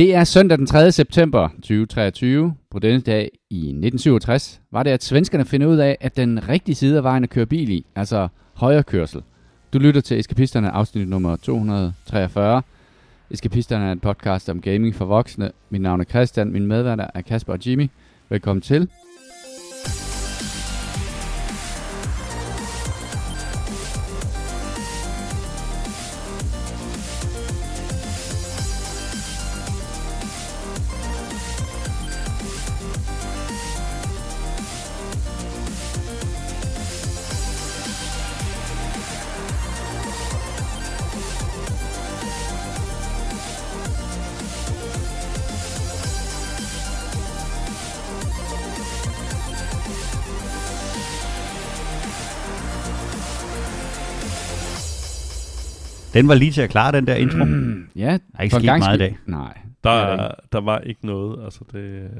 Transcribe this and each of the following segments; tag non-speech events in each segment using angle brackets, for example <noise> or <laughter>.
Det er søndag den 3. september 2023. På denne dag i 1967 var det, at svenskerne finder ud af, at den rigtige side af vejen at køre bil i, altså højre kørsel. Du lytter til Eskapisterne afsnit nummer 243. Eskapisterne er en podcast om gaming for voksne. Mit navn er Christian, min medværter er Kasper og Jimmy. Velkommen til. Den var lige til at klare den der intro. Ja, Der er ikke sket gangs meget i dag. Nej. Der, det er der var ikke noget, altså det, øh,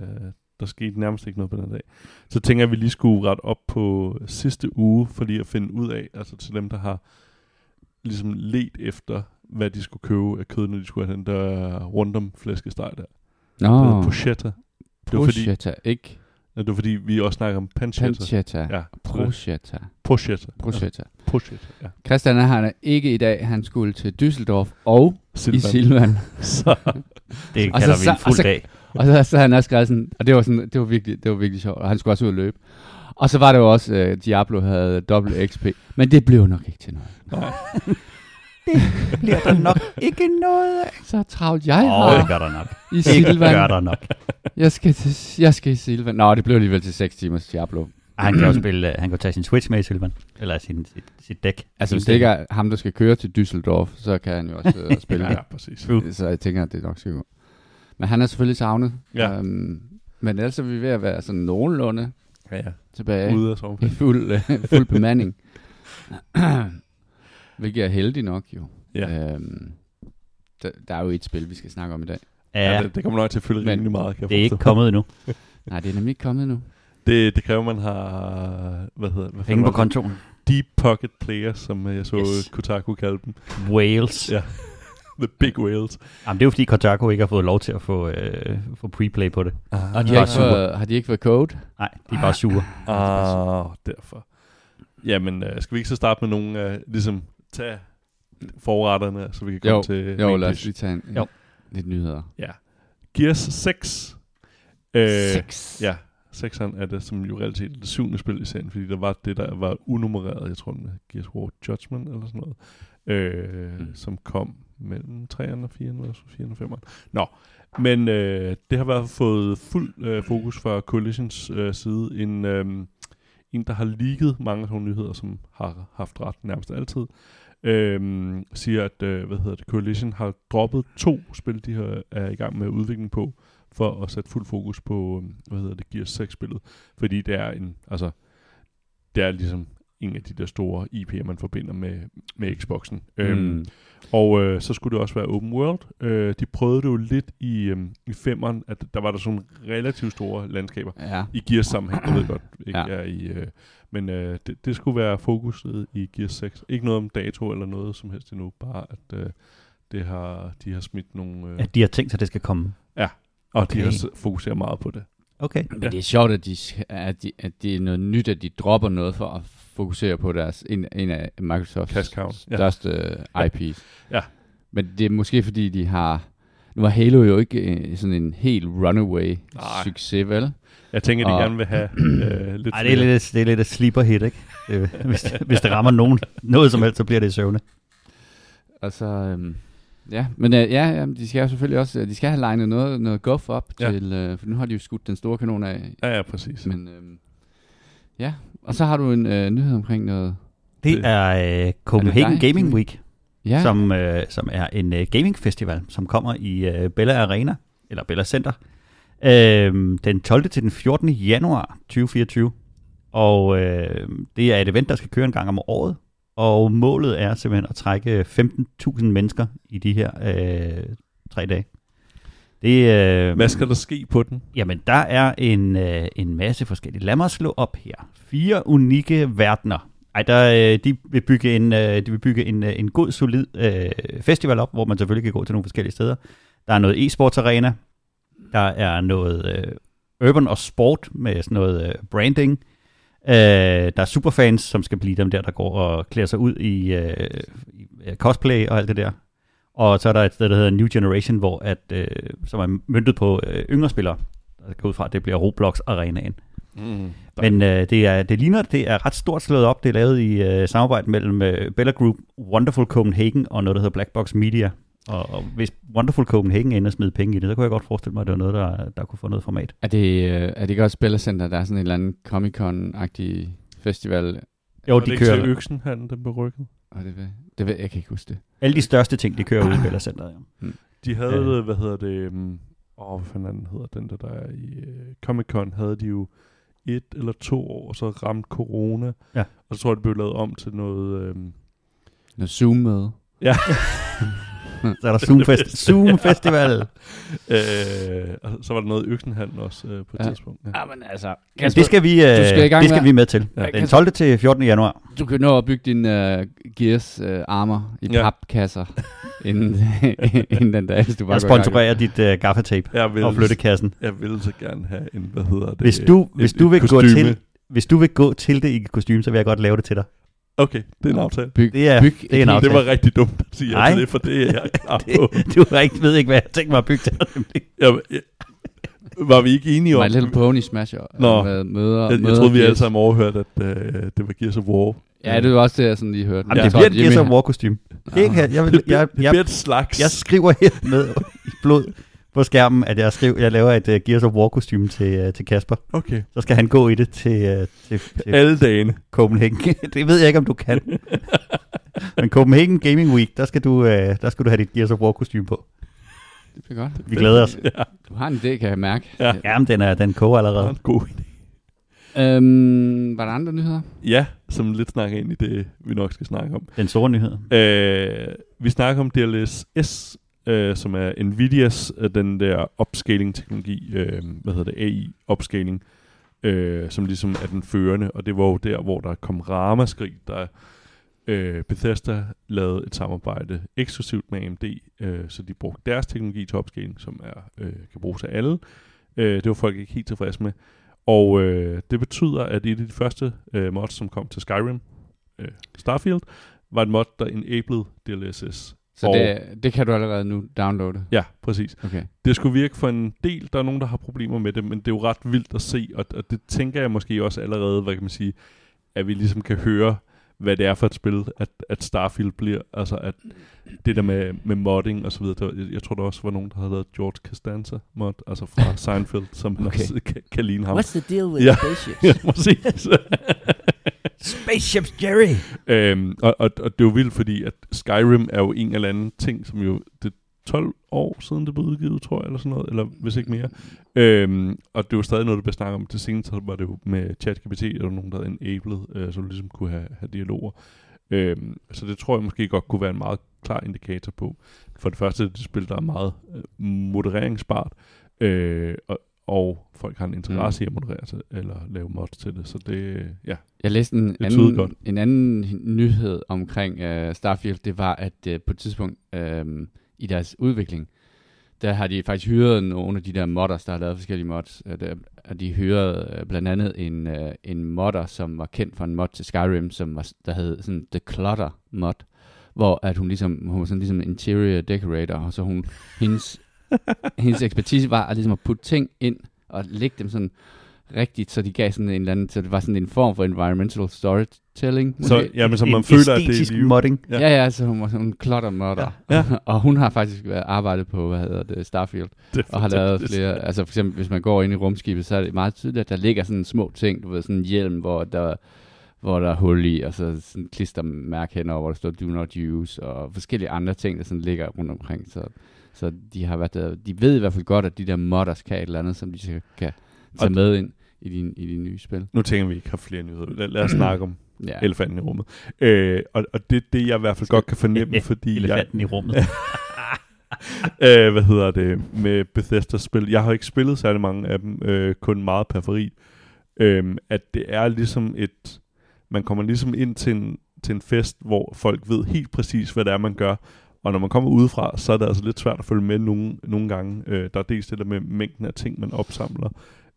der skete nærmest ikke noget på den dag. Så tænker jeg, at vi lige skulle rette op på sidste uge, for lige at finde ud af, altså til dem, der har ligesom let efter, hvad de skulle købe af kød, når de skulle have den der rundom flæskesteg der. Nå, Oh. Pochetta. Det var, fordi, ikke ja, det var fordi, vi også snakker om pancetta. Pancetta. Ja, Prochetta. Pochetta. Prochetta. Ja, Pochetta, ja. Christian er her ikke i dag. Han skulle til Düsseldorf og Silvan. i Silvan. <laughs> Så, Det Og så- kalder vi så- en og fuld så- dag. Og så, så havde han også skrevet sådan, og det var, sådan, det var, virkelig, det var virkelig sjovt, og han skulle også ud og løbe. Og så var det jo også, uh, Diablo havde dobbelt XP, men det blev nok ikke til noget. nej. <laughs> Bliver der nok ikke noget af? Så travlt jeg Åh, oh, det har gør der nok. i Det gør Silvan. der nok. Jeg skal, til, jeg skal i Silvan. Nå, det blev alligevel til 6 timers Diablo. Ej, Han kan jo spille, øh, han kan tage sin Switch med i Silvan. Eller sin, sit, sit dæk. Altså, hvis det ikke er ham, der skal køre til Düsseldorf, så kan han jo også uh, <laughs> spille Ja, det. præcis. Så jeg tænker, at det nok skal gå. Men han er selvfølgelig savnet. Ja. Um, men ellers er vi ved at være sådan nogenlunde Ja, ja. tilbage. Ude af I fuld, øh, fuld bemanding. <laughs> Hvilket er heldig nok jo. Ja. Øhm, der, der er jo et spil, vi skal snakke om i dag. Ja, Ja, det, det kommer nok til at fylde Men rimelig meget, kan jeg det er ikke kommet endnu. <laughs> Nej, det er nemlig ikke kommet endnu. Det, det kræver, at man har, hvad hedder det? Hvad Penge på kontoen. Deep Pocket Players, som øh, jeg så Yes. Kotaku kaldte dem. Wales. <laughs> Ja. The Big Whales. Jamen, det er jo fordi Kotaku ikke har fået lov til at få, øh, få preplay på det. Ah, Og de har, ikke været, har de ikke været code? Nej, de er bare sure. ah, derfor. Jamen, øh, skal vi ikke så starte med nogle, øh, ligesom, tage forretterne, så vi kan komme Jo, til Jo, main lad os lige tage en, Jo. lidt nyheder. Ja. Gears 6. Øh, Seks. Ja, 6'eren er det, som jo reelt er det syvende spil i serien, fordi der var det, der var unummereret, jeg tror, med Gears of War Judgment eller sådan noget, øh, Mm. som kom mellem 3'eren og 4'eren, eller 4'eren og 5'eren. Nå, men øh, det har været fået fuld øh, fokus fra Coalitions øh, side. En, øh, en, der har leaget mange af sådan nogle nyheder, som har haft ret nærmest altid, øh, siger, at øh, hvad hedder det, Coalition har droppet to spil, de har, er i gang med udvikling på, for at sætte fuld fokus på, øh, hvad hedder det, Gears 6-spillet. Fordi det er en, altså, det er ligesom en af de der store IP'er, man forbinder med, med Xboxen. Mm. Øhm, Mm. og øh, så skulle det også være open world. Øh, de prøvede det jo lidt i, øhm, i femmeren, at der var der sådan relativt store landskaber. Ja. I Gears sammenhæng, jeg ved godt, ikke ja. er i... Øh, men øh, det, det skulle være fokuset i Gears 6. Ikke noget om dato eller noget som helst endnu, bare at øh, det har, de har smidt nogle... Øh, At de har tænkt sig, at det skal komme. og okay. de har fokuseret meget på det. Okay. Men Ja. det er sjovt, at, de, at, de, at det er noget nyt, at de dropper noget for at fokusere på deres en, en af Microsofts cow, ja. største ja. IP's. Ja. Men det er måske fordi, de har... Nu var Halo jo ikke øh, sådan en helt runaway Nej. succes, vel? Jeg tænker, de Og- gerne vil have <clears throat> øh, lidt Ej, det er lidt, det er lidt et sleeper hit, ikke? Det, hvis, hvis det rammer nogen, noget som helst, så bliver det i søvne. Og så... Øhm, ja, men øh, ja, ja, de skal jo selvfølgelig også... De skal have legnet noget, noget guff op Ja. til... Øh, for nu har de jo skudt den store kanon af. Ja, ja, præcis. Men øhm, ja, og så har du en øh, nyhed omkring noget... Det Det- er uh, Copenhagen dig, Gaming Jimmy? Week, Ja, som, uh, som er en uh, gaming festival, som kommer i uh, Bella Arena, eller Bella Center, uh, den 12. til den 14. januar 2024. Og uh, det er et event, der skal køre en gang om året, og målet er simpelthen at trække 15.000 mennesker i de her uh, tre dage. Det, uh, Hvad skal der ske på den? Jamen, der er en, øh, en masse forskellige. Lad mig slå op her. Fire unikke verdener. Ej, der, øh, de vil bygge en, øh, de vil bygge en, øh, en god, solid øh, festival op, hvor man selvfølgelig kan gå til nogle forskellige steder. Der er noget e-sports arena. Der er noget øh, urban og sport med sådan noget øh, branding. Øh, der er superfans, som skal blive dem der, der går og klæder sig ud i, øh, i øh, cosplay og alt det der. Og så er der et sted, der hedder New Generation, hvor at, øh, som er myndet på øh, yngre spillere. Der går ud fra, at det bliver Roblox Arenaen. Mm. Men øh, det, er, det ligner, det er ret stort slået op. Det er lavet i øh, samarbejde mellem øh, Bella Group, Wonderful Copenhagen og noget, der hedder Black Box Media. Og, og hvis Wonderful Copenhagen ender smide penge i det, så kunne jeg godt forestille mig, at det var noget, der, der kunne få noget format. Er det, øh, er det ikke også Spillercenter, der er sådan en eller anden Comic-Con-agtig festival? Jo, de det ikke kører til øksen, han den blev rykket? Og det, ved, det ved, jeg kan ikke huske det. alle de største ting, de kører ud i Bella Center. Ja. De havde, Øh. øh. hvad hedder det, um, åh, hvad fanden den hedder den der, der er i uh, Comic-Con, havde de jo et eller to år, og så ramte corona. Ja. Og så tror jeg, det blev lavet om til noget... Um, Noget Zoom-møde. ja, <laughs> <laughs> Så er der Zoom, Fest- <laughs> Zoom Festival. <laughs> øh, og så var der noget i Øksenhallen også øh, på et Ja. tidspunkt. Ja. Ja, men altså... Ja, det skal vi, øh, skal det skal med- vi med til. Ja, Den Kasper. 12. til 14. januar. Du kan nå at bygge dine uh, Gears uh, armor i Ja. papkasser, inden, inden den dag, hvis du bare Jeg sponsorerer dit øh, gaffatape Jeg vil, og flyttekassen. jeg vil så gerne have en, hvad hedder det? Hvis du, et- hvis et du vil gå kostume. til, hvis du vil gå til det i kostume, så vil jeg godt lave det til dig. Okay, det er en aftale. Byg, Det er, byg det er en aftale. Det var rigtig dumt at sige ja Nej. det, for det er <laughs> jeg klar på. du har ikke, ved ikke, hvad jeg tænker mig at bygge til. Jeg, jeg, var vi ikke enige om... My Little Pony Smasher. Nå. Med møder, jeg, jeg møder troede, vi alle sammen overhørte, at øh, det var Gears of War. Ja, det var også det, jeg sådan lige hørte. Jamen, Ja. det Jeg bliver et Gears of Jimmy- War kostume. Det kan, jeg, jeg, Det, jeg, det jeg, et slags... jeg skriver her med i blod på skærmen, at jeg, skriver, jeg laver et uh, Gears of War kostume til, uh, til Kasper. Okay. Så skal han gå i det til, uh, til, til Alle dagene. Copenhagen. <laughs> det ved jeg ikke, om du kan. <laughs> Men Copenhagen Gaming Week, der skal du, uh, der skal du have dit Gears of War kostume på. Det bliver godt. Vi glæder os. Ja, Du har en idé, kan jeg mærke. Ja. Jamen, den, er, den koger det var allerede. en god idé. Øhm, var der andre nyheder? Ja, som lidt snakker ind i det, vi nok skal snakke om. Den store nyhed. Øh, vi snakker om DLSS, øh, som er Nvidias, øh, den der upscaling-teknologi, øh, hvad hedder det, AI-upscaling, øh, som ligesom er den førende, og det var jo der, hvor der kom ramaskrig, der øh, Bethesda lavede et samarbejde eksklusivt med AMD, øh, så de brugte deres teknologi til upscaling, som er, øh, kan bruges af alle. Øh, det var folk ikke helt tilfredse med. Og øh, det betyder, at et af de første øh, mods, som kom til Skyrim, øh, Starfield, var et mod, der enabled DLSS. Så Og- det, det kan du allerede nu downloade. Ja, præcis. Okay. Det skulle virke for en del. Der er nogen, der har problemer med det, men det er jo ret vildt at se, og, og det tænker jeg måske også allerede, hvad kan man sige, at vi ligesom kan høre, hvad det er for et spil, at, at Starfield bliver. Altså, at det der med, med modding og så videre. Der, jeg, jeg tror, der også var nogen, der havde lavet George Costanza mod, altså fra <laughs> Seinfeld, som Okay. også kan, kan ligne ham. the deal with Ja. spaceships? <laughs> ja, præcis. <laughs> Spaceships Jerry! Øhm, og, og, og det er jo vildt, fordi at Skyrim er jo en eller anden ting, som jo, det er 12 år siden det blev udgivet, tror jeg, eller sådan noget, eller hvis ikke mere. Øhm, og det er jo stadig noget, der bliver snakket om. Til senest var det jo med ChatGPT, eller nogen, der havde enabled, øh, så du ligesom kunne have, have dialoger. Øhm, så det tror jeg måske godt kunne være en meget klar indikator på. For det første, det spil, der er meget øh, modereringsbart, øh, og, og folk har en interesse mm. i at moderere til, eller lave mods til det. Så det, ja, Jeg læste en Det anden, godt. en anden nyhed omkring uh, Starfield. Det var, at uh, på et tidspunkt uh, i deres udvikling, der har de faktisk hyret nogle af de der modders, der har lavet forskellige mods. Der, og de hyrede uh, blandt andet en, uh, en modder, som var kendt for en mod til Skyrim, som var, der hed sådan The Clutter mod, hvor at hun ligesom, hun var sådan ligesom interior decorator, og så hun, hendes, <laughs> hendes ekspertise var at ligesom at putte ting ind og lægge dem sådan rigtigt, så de gav sådan en eller anden, så det var sådan en form for environmental storytelling. så, måske. jamen, så man en føler, at det er liv. modding. Ja. Ja, ja, så hun var sådan en klotter modder. Ja. Ja. og hun har faktisk været- arbejdet på, hvad hedder det, Starfield, Det og har lavet flere, altså for eksempel, hvis man går ind i rumskibet, så er det meget tydeligt, at der ligger sådan små ting, du ved, sådan en hjelm, hvor der, hvor der er hul i, og så sådan klistermærke henover, hvor der står do not use, og forskellige andre ting, der sådan ligger rundt omkring, så, så de har været de ved i hvert fald godt, at de der modders kan et eller andet, som de så kan tage Og- med ind i de, i de nye spil. Nu tænker vi ikke har flere nyheder. Lad, lad os snakke om <clears throat> Ja. elefanten i rummet. Øh, og, og det det, jeg i hvert fald godt kan fornemme, <laughs> fordi jeg, Elefanten i rummet. <laughs> øh, hvad hedder det, med Bethesda-spil. Jeg har ikke spillet særlig mange af dem, øh, kun meget periferi. Øh, at det er ligesom et, man kommer ligesom ind til en, til en fest, hvor folk ved helt præcis, hvad det er, man gør, Og når man kommer udefra, så er det altså lidt svært at følge med nogle, nogle gange. Øh, der er dels det der med mængden af ting, man opsamler.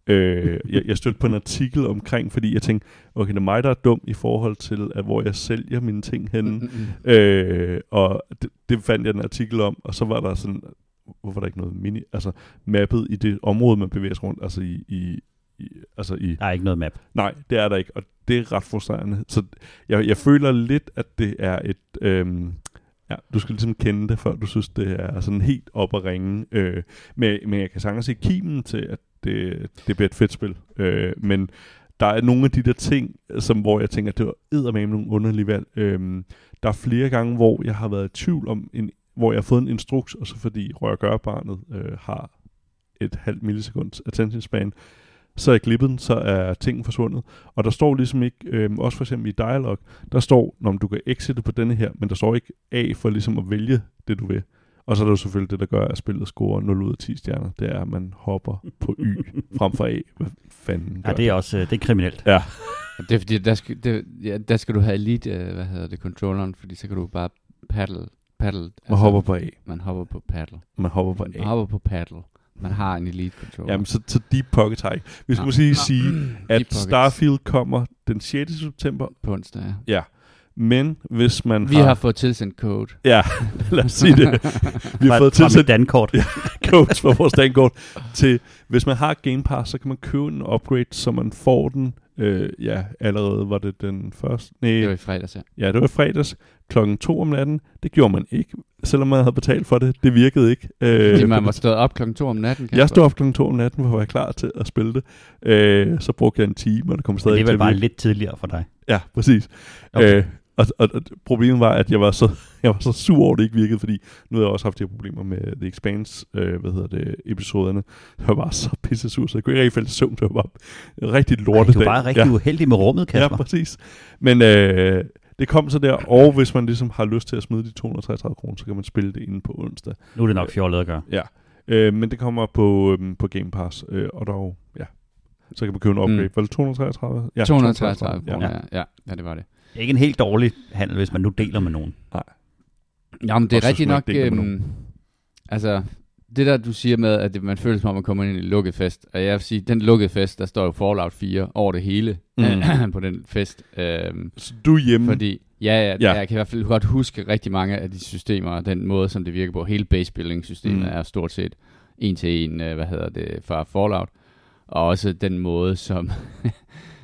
Øh, jeg, jeg stødte på en artikel omkring, fordi jeg tænkte, okay, det er mig, der er dum i forhold til, at hvor jeg sælger mine ting henne. Mm-mm. Øh, og det, det fandt jeg en artikel om, og så var der sådan, hvorfor er der ikke noget mini, altså mappet i det område, man bevæger sig rundt, altså i, i, i altså i, Der er ikke noget map. nej, det er der ikke, og det er ret frustrerende. Så jeg, jeg føler lidt, at det er et, øhm, ja, du skal ligesom kende det, før du synes, det er sådan helt op at ringe. Øh, men, men jeg kan sagtens se kimen til, at det, det bliver et fedt spil. Øh, men der er nogle af de der ting, som, hvor jeg tænker, at det var eddermame nogle underlige valg. Øh, der er flere gange, hvor jeg har været i tvivl om, en, hvor jeg har fået en instruks, og så fordi rør barnet øh, har et halvt millisekund attention span, så er den, så er tingene forsvundet. Og der står ligesom ikke, øhm, også for eksempel i dialog, der står, når du kan exite på denne her, men der står ikke A for ligesom at vælge det, du vil. Og så er der jo selvfølgelig det, der gør, at spillet scorer 0 ud af 10 stjerner. Det er, at man hopper på Y frem for A. Hvad fanden gør Ja, det er også øh, det er kriminelt. Ja, Det er fordi, der skal, det, ja, der skal du have elite, øh, hvad hedder det, controlleren, fordi så kan du bare paddle, paddle. man hopper på A. Man hopper på paddle. Man hopper på Man A. hopper på paddle. Man har en elite controller. Jamen, så, så Deep Pocket har ikke. Vi skal Nå. måske Nå. sige, at. Starfield kommer den 6. september. På onsdag, ja. Ja, men hvis man Vi har fået tilsendt code. Ja, <laughs> lad os sige det. <laughs> Vi har Fra- fået fra tilsendt dankort. <laughs> Ja. codes for vores dankort til, hvis man har Game Pass, så kan man købe en upgrade, så man får den, øh, ja, allerede var det den første, nej, Det var i fredags, ja. ja, det var i fredags, klokken 2 om natten, det gjorde man ikke, selvom man havde betalt for det, det virkede ikke. Øh, Fordi man var stået op klokken to om natten. jeg stod op klokken 2 om natten, for at være klar til at spille det, øh, så brugte jeg en time, og det kom stadig det er til vel at bare lidt tidligere for dig. Ja, præcis. Okay. Øh, og, og, og problemet var, at jeg var så <laughs> jeg var så sur over, at det ikke virkede, fordi nu har jeg også haft de her problemer med The Expanse, øh, hvad hedder det, episoderne. Jeg var bare så pisse sur, så jeg kunne ikke rigtig falde i søvn. Det var bare rigtig Ej, lortedag. du er bare rigtig ja. uheldig med rummet, Ja, Kasper. præcis. Men øh, det kom så der, og hvis man ligesom har lyst til at smide de 233 kroner, så kan man spille det inde på onsdag. nu er det nok fjollet at gøre. Ja. Øh, men det kommer på, øhm, på Game Pass, øh, og jo, ja, så kan man købe en upgrade. Mm. Var det 233? Ja, 233 Ja. kroner, ja. ja. Ja, det var det. Det er ikke en helt dårlig handel, hvis man nu deler med nogen. Jamen, det er rigtigt nok... Øhm, altså, det der, du siger med, at det, man føler som om, man kommer ind i en lukket fest. Og jeg vil sige, den lukkede fest, der står jo Fallout 4 over det hele Mm. <clears throat> på den fest. Øhm, Så du er hjemme. fordi, ja, ja, Ja. jeg kan i hvert fald godt huske rigtig mange af de systemer, og den måde, som det virker på. Hele base-building-systemet Mm. mm. er stort set en til en, øh, hvad hedder det, fra Fallout. Og også den måde, som <laughs>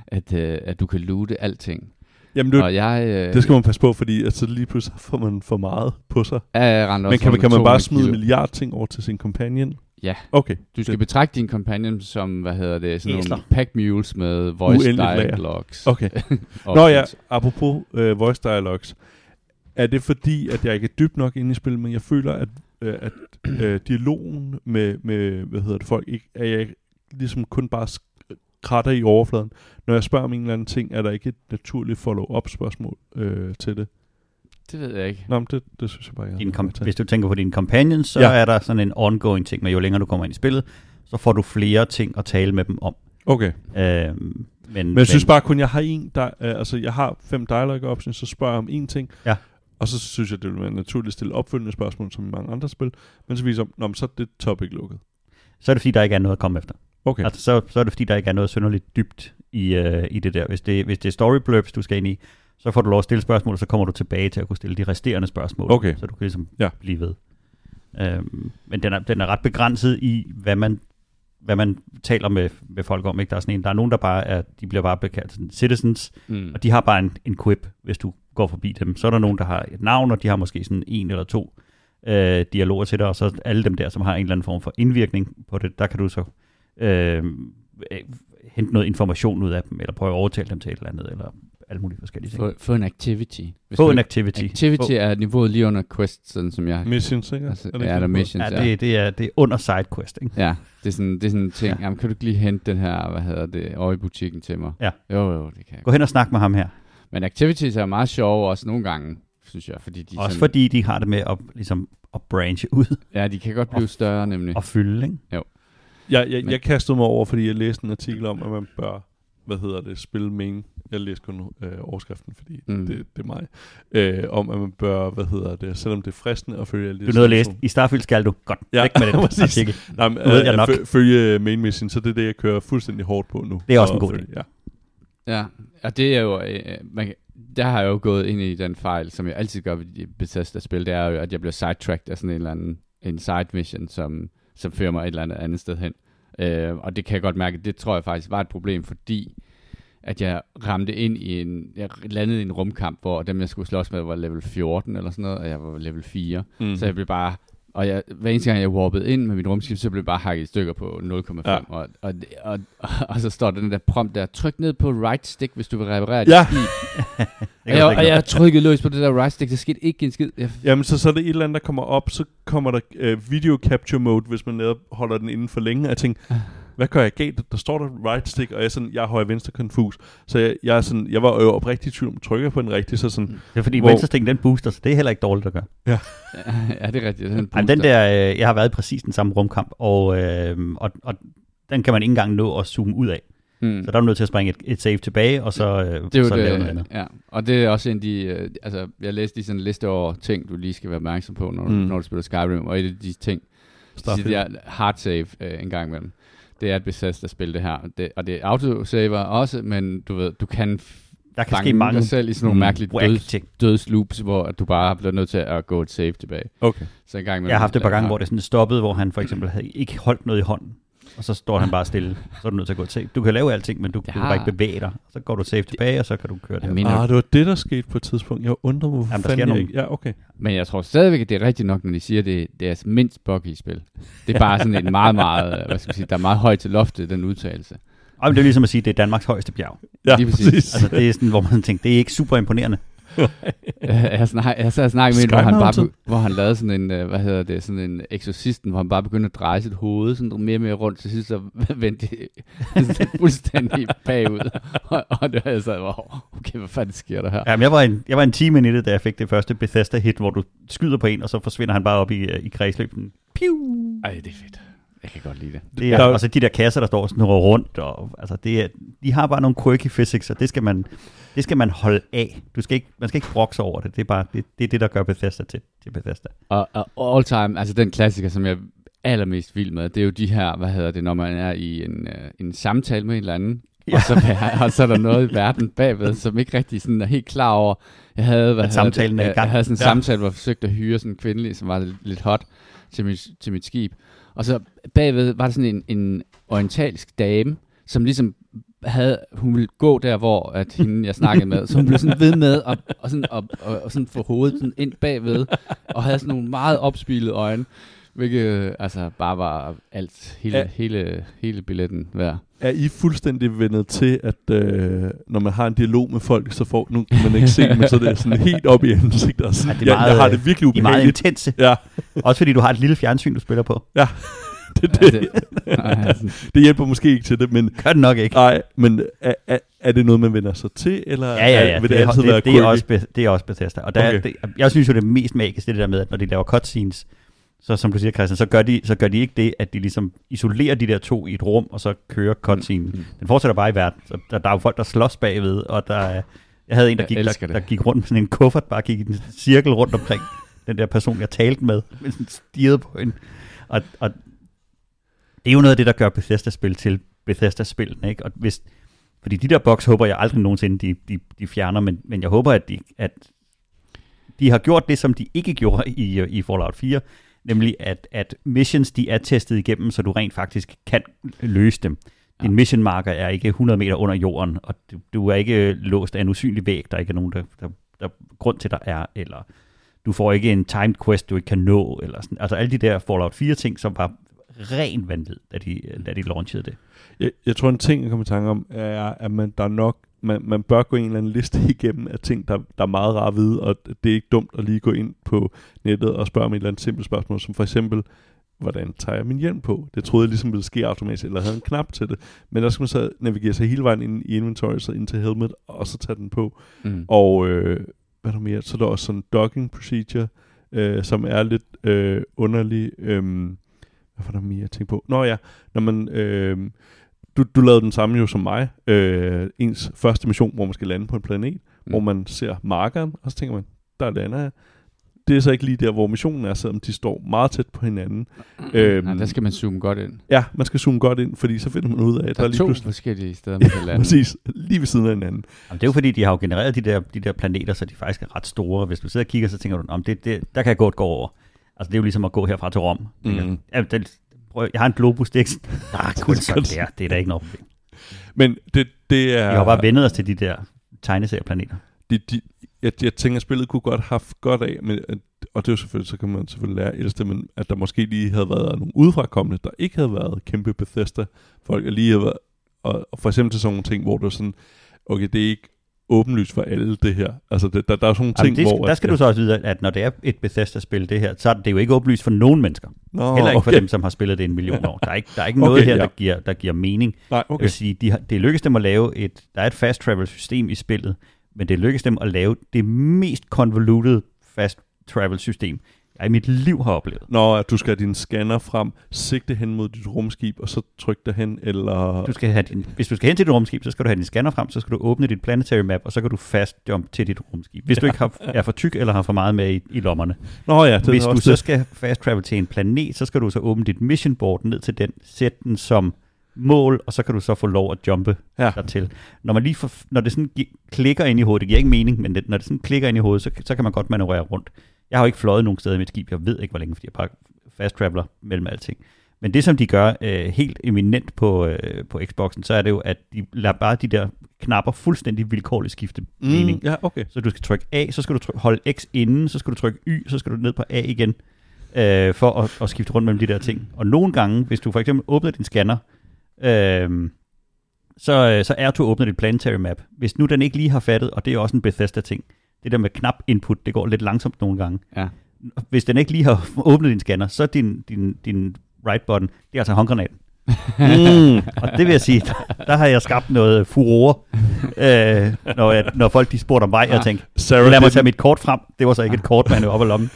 at, øh, at du kan loote alting. Jamen, du, og jeg... Øh, Det skal man passe på, fordi at så lige pludselig får man for meget på sig. er rendt Men kan, man- kan man bare 200 smide en milliard ting over til sin companion? Ja. Okay. Du skal Det- betragte din companion som, hvad hedder det, sådan Æsler. nogle pack mules med voice Uendeligt lager. dialogues. Okay. <laughs> Nå ja, apropos øh, voice dialogues. Er det fordi, at jeg ikke er dybt nok inde i spillet, men jeg føler, at, øh, at øh, dialogen med, med, hvad hedder det, folk, ikke, er jeg ikke ligesom kun bare sk- kratter i overfladen. Når jeg spørger om en eller anden ting, er der ikke et naturligt follow-up spørgsmål øh, til det. Det ved jeg ikke. Nå, men det, det synes jeg bare, jeg Din kom- hvis du tænker på dine companions, så Ja. er der sådan en ongoing ting med, jo længere du kommer ind i spillet, så får du flere ting at tale med dem om. Okay. Øhm, men, Men jeg synes bare kun, jeg har en, der, øh, altså jeg har fem dialogue options, så spørger jeg om en ting, Ja. og så synes jeg, det vil være naturligt at stille opfølgende spørgsmål, som i mange andre spil, men så viser om, så er det topic lukket. så er det fordi, der ikke er noget at komme efter. Okay. Altså, så, så er det fordi, der ikke er noget synderligt dybt i, øh, i det der. Hvis det, hvis det er story blurbs, du skal ind i, så får du lov at stille spørgsmål, og så kommer du tilbage til at kunne stille de resterende spørgsmål. Okay. Så du kan ligesom Ja. blive ved. Øhm, men den er, den er ret begrænset i, hvad man, hvad man taler med, med folk om. Ikke? Der er sådan en, der er nogen, der bare er, de bliver bare bekaldt sådan citizens, Mm. og de har bare en, en quip, hvis du går forbi dem. Så er der nogen, der har et navn, og de har måske sådan en eller to øh, dialoger til dig, og så alle dem der, som har en eller anden form for indvirkning på det, der kan du så øh, øh, hente noget information ud af dem, eller prøve at overtale dem til et eller andet, eller alle mulige forskellige ting. Få, få en activity. Hvis Få en activity. Activity er niveauet lige under quest, sådan som jeg... Missions, ikke? Altså, Er det ja, ikke der er det? missions, Ja, det, det, er, det er under sidequest, ikke? Ja, det er sådan, det er sådan en ting. Ja. Ja. Jamen, kan du ikke lige hente den her, hvad hedder det, over i butikken til mig? Ja. Jo, jo, det kan jeg. Gå hen og snak med ham her. Men activities er meget sjove også nogle gange, synes jeg, fordi de, Også sådan, fordi de har det med at, ligesom, at branche ud ja, de kan godt blive Og- større nemlig. og fylde, ikke? Jeg, jeg, Men- jeg kastede mig over, fordi jeg læste en artikel om, at man bør hvad hedder det, spil main. Jeg læser kun øh, overskriften, fordi Mm. det, det er mig. Øh, om at man bør, hvad hedder det, selvom det er fristende at følge alle de Du er nødt at læse. I Starfield skal du godt Ja, væk med den <laughs> artikel. Nej, men, Nu ved jeg øh, nok. fø- følge main mission, så det er det, jeg kører fuldstændig hårdt på nu. Det er også en god følge- Ja. Ja, og det er jo, øh, man, kan- der har jeg jo gået ind i den fejl, som jeg altid gør ved de Bethesda-spil, det er jo, at jeg bliver sidetracked af sådan en eller anden en side mission, som, som fører mig et eller andet andet sted hen. Øh, og det kan jeg godt mærke, det tror jeg faktisk var et problem, fordi at jeg ramte ind i en, jeg landede i en rumkamp, hvor dem jeg skulle slås med var level 14 eller sådan noget, og jeg var level 4. Mm. Så jeg blev bare, og jeg, hver eneste gang jeg warpede ind med mit rumskib, så blev jeg bare hakket i stykker på 0,5. Ja. Og, og, og, og, og, så står der den der prompt der, tryk ned på right stick, hvis du vil reparere dit Ja. <laughs> skib. Det Og jeg, og ikke jeg trykkede løs på det der right stick, der skete ikke en skid. Jeg, Jamen, så, så er det et eller andet, der kommer op, så kommer der øh, video capture mode, hvis man holder den inden for længe. Jeg tænker, hvad gør jeg galt? Der står der right stick, og jeg er sådan, jeg er højre venstre confus. Så jeg, jeg, er sådan, jeg var jo oprigtig i tvivl om, trykker på den rigtige, så sådan, Det er fordi Hvor- venstrestikken, den booster, så det er heller ikke dårligt at gøre. ja, det er rigtigt. Den, Ej, men den der, øh, jeg har været i præcis den samme rumkamp, og, øh, og, og den kan man ikke engang nå at zoome ud af. mm. Så der er du nødt til at springe et, et save tilbage, og så, øh, det er jo så lave noget det, andet. ja. Og det er også en af de, øh, altså, jeg læste lige sådan en liste over ting, du lige skal være opmærksom på, når, mm. Når du spiller Skyrim, og et af de ting, de Starfield. der hard save øh, en gang imellem, det er et Bethesda spil det her. Det, og det er autosaver også, men du ved, du kan Der kan ske mange dig selv i sådan nogle mm, mærkelige døds, dødsloops, hvor at du bare bliver nødt til at gå et save tilbage. Okay. Så en gang Jeg har haft et par gange, hvor det sådan stoppede, hvor han for eksempel havde ikke holdt noget i hånden, og så står han bare stille, så er du nødt til at gå save. Du kan lave alting, men du, du kan Ja. bare ikke bevæge dig. Så går du save tilbage, og så kan du køre det. Ah, det var det, der skete på et tidspunkt. Jeg undrer mig, hvorfor Jamen, der fanden nogle-. Ja, okay. Men jeg tror stadigvæk, at det er rigtigt nok, når de siger, at det, det er mindst buggy spil. Det er bare sådan en meget, meget, øh, hvad skal jeg sige, der er meget højt til loftet, den udtalelse. Og det er ligesom at sige, at det er Danmarks højeste bjerg. Ja, Lige præcis. præcis. Altså det er sådan, hvor man tænker, det er ikke super imponerende. Jeg, snak, jeg sad og snakkede med en, hvor han, bare, hvor han lavede sådan en, øh, hvad hedder det, sådan en exorcisten, hvor han bare begyndte at dreje sit hoved sådan mere og mere rundt, til sidst så <laughs> vendte det <laughs> fuldstændig bagud. og, og det var jeg så, wow, okay, hvad fanden sker der her? Jamen, jeg var en, jeg var en time inde i det, da jeg fik det første Bethesda-hit, hvor du skyder på en, og så forsvinder han bare op i, øh, i kredsløben. Piu! Ej, det er fedt. Jeg kan godt lide det. Det er, Der- og så de der kasser, der står og snurrer rundt, og, altså det er, de har bare nogle quirky physics, og det skal man, det skal man holde af. Du skal ikke, man skal ikke brokse over det. Det er bare det, det, er det der gør Bethesda til, til Bethesda. Og, og all time, altså den klassiker, som jeg er allermest vild med, det er jo de her, hvad hedder det, når man er i en, øh, en samtale med en eller anden, ja. og, så, og så er der noget i verden bagved, som ikke rigtig sådan er helt klar over. Jeg havde, hvad At samtalen det, jeg, gang. jeg havde sådan en Ja. samtale, hvor jeg forsøgte at hyre sådan en kvindelig, som var lidt, lidt hot til mit, til mit skib. Og så bagved var der sådan en, en orientalsk dame, som ligesom havde, hun ville gå der, hvor at hende, jeg snakkede med, så hun blev sådan ved med at, og sådan, og, og, og sådan få hovedet sådan ind bagved, og havde sådan nogle meget opspilede øjne, hvilket øh, altså bare var alt, hele, Ja. hele, hele billetten værd. Er I fuldstændig vendet til, at øh, når man har en dialog med folk, så får, nu kan man ikke se, men så er det sådan helt op i ansigtet. Og sådan, Ja, det er meget, jeg har det virkelig De er meget ubehageligt. intense. Ja, Også fordi du har et lille fjernsyn, du spiller på. <laughs> det, Ja, det, det, <laughs> altså, det hjælper måske ikke til det, men Gør det nok ikke. nej, men er, er, er det noget, man vender sig til, eller Ja, ja, ja. er, vil det, det, er, altid det, være det, er quirky? også, Be- det er også Bethesda. Og der, Okay. det, jeg synes jo, det er mest magisk, det, er det der med, at når de laver cutscenes, så som du siger, Christian, så gør, de, så gør de ikke det, at de ligesom isolerer de der to i et rum, og så kører cutscene. Mm. Mm. Den fortsætter bare i verden. Så der, der er jo folk, der slås bagved, og der er, jeg havde en, der gik, der, det. der gik rundt med sådan en kuffert, bare gik i en cirkel rundt omkring <laughs> den der person, jeg talte med, men sådan stirrede på hende. Og, og det er jo noget af det, der gør Bethesda-spil til Bethesda-spillene, ikke? Og hvis, fordi de der boks håber jeg aldrig nogensinde, de, de, de fjerner, men, men jeg håber, at de, at de har gjort det, som de ikke gjorde i, i Fallout 4, nemlig at, at missions, de er testet igennem, så du rent faktisk kan løse dem. Din Ja. mission marker er ikke 100 meter under jorden, og du, du er ikke låst af en usynlig væg, der ikke er nogen, der, der, der grund til, der er, eller du får ikke en timed quest, du ikke kan nå, eller sådan. Altså alle de der Fallout 4 ting, som var ren vanvid, da de, da de launchede det. Jeg, jeg tror, en ting, jeg kommer i tanke om, er, at man, der er nok, man, man bør gå en eller anden liste <laughs> igennem af ting, der, der er meget rare at vide, og det er ikke dumt at lige gå ind på nettet og spørge om et eller andet simpelt spørgsmål, som for eksempel, hvordan tager jeg min hjelm på? Det troede jeg ligesom ville ske automatisk, eller havde en knap til det. Men der skal man så navigere sig hele vejen ind i inventory, så ind til helmet, og så tage den på. mm. Og øh, hvad er der mere? Så er der også sådan en docking procedure, øh, som er lidt øh, underlig. Øh, hvad var der mere at tænke på? Nå ja, når man... Øh, du, du lavede den samme jo som mig. Øh, ens første mission, hvor man skal lande på en planet, mm. hvor man ser markeren, og så tænker man, der lander jeg. Det er så ikke lige der, hvor missionen er, selvom de står meget tæt på hinanden. Øhm, ja, der skal man zoome godt ind. Ja, man skal zoome godt ind, fordi så finder man ud af, at der, der er lige to pludselig... forskellige steder, man kan <laughs> lande. Præcis, lige ved siden af hinanden. Jamen, det er jo fordi, de har jo genereret de der, de der planeter, så de faktisk er ret store. Hvis du sidder og kigger, så tænker du, om det, det, der kan jeg godt gå over. Altså, det er jo ligesom at gå herfra til Rom. Mm. Ja, det, prøv, jeg har en Globus, <laughs> det er ikke... Ah, kun sådan der, det er da ikke noget problem. Men det, det er... Vi har bare vendet os til de der tegneserieplaneter. De, de, jeg, jeg tænker, at spillet kunne godt have haft godt af, men, og det er jo selvfølgelig, så kan man selvfølgelig lære ældste, men at der måske lige havde været nogle udefrakommende, der ikke havde været kæmpe Bethesda-folk, og lige havde været, og, og for eksempel til sådan nogle ting, hvor det er sådan, okay, det er ikke åbenlyst for alle det her. Altså, det, der, der er sådan nogle ting, det, hvor... Der skal at, du så også vide, at når det er et Bethesda-spil, det her, så er det jo ikke åbenlyst for nogen mennesker. Nå, Heller ikke okay. for dem, som har spillet det en million år. Der er ikke, der er ikke <laughs> noget Okay, her, ja. der, giver, der giver mening. Nej, Okay. Jeg vil sige, de har, det lykkedes dem at lave et... Der er et fast travel system i spillet, men det lykkedes dem at lave det mest convoluted fast travel system, jeg i mit liv har oplevet. Når at du skal have din scanner frem, sigte hen mod dit rumskib, og så trykke derhen, eller... Du skal have din, hvis du skal hen til dit rumskib, så skal du have din scanner frem, så skal du åbne dit planetary map, og så kan du fast jump til dit rumskib. Hvis du ikke har, er for tyk eller har for meget med i, i lommerne. Nå ja, det Hvis er du også så det. skal fast travel til en planet, så skal du så åbne dit mission board ned til den, sætte den som mål, og så kan du så få lov at jumpe Ja. dertil. Når, man lige får, når det sådan klikker ind i hovedet, det giver ikke mening, men det, når det sådan klikker ind i hovedet, så, så kan man godt manøvrere rundt. Jeg har jo ikke fløjet nogen steder i mit skib, jeg ved ikke hvor længe, fordi jeg bare fast traveler mellem alting. Men det som de gør øh, helt eminent på, øh, på Xboxen, så er det jo, at de lader bare de der knapper fuldstændig vilkårligt skifte mening. Mm, ja, okay. Så du skal trykke A, så skal du trykke, holde X inden, så skal du trykke Y, så skal du ned på A igen, øh, for at, at skifte rundt mellem de der ting. Og nogle gange, hvis du for eksempel åbner din scanner, øh, så, øh, så er du åbner dit planetary map. Hvis nu den ikke lige har fattet, og det er også en Bethesda-ting, det der med knap input, det går lidt langsomt nogle gange. Ja. Hvis den ikke lige har åbnet din scanner, så er din, din, din right button, det er altså håndgranaten. Mm. <laughs> Og det vil jeg sige, der, der har jeg skabt noget furore, <laughs> øh, når, jeg, når folk de spurgte om vej, og jeg Ah. tænkte, Sarah, Lad mig tage mit kort frem. Det var så ikke et kort, man op ad lommen.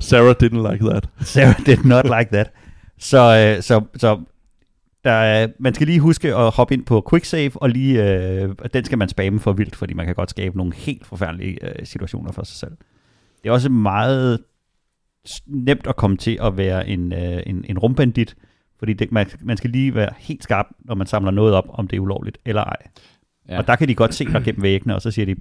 Sarah didn't like that. Sarah did not like that. Så, øh, så, så der, er- man skal lige huske at hoppe ind på quick save, og lige, øh, den skal man spamme for vildt, fordi man kan godt skabe nogle helt forfærdelige øh, situationer for sig selv. Det er også meget nemt at komme til at være en, øh, en, en rumbandit, fordi det, man, man skal lige være helt skarp, når man samler noget op, om det er ulovligt eller ej. Ja. Og der kan de godt se dig gennem væggene, og så siger de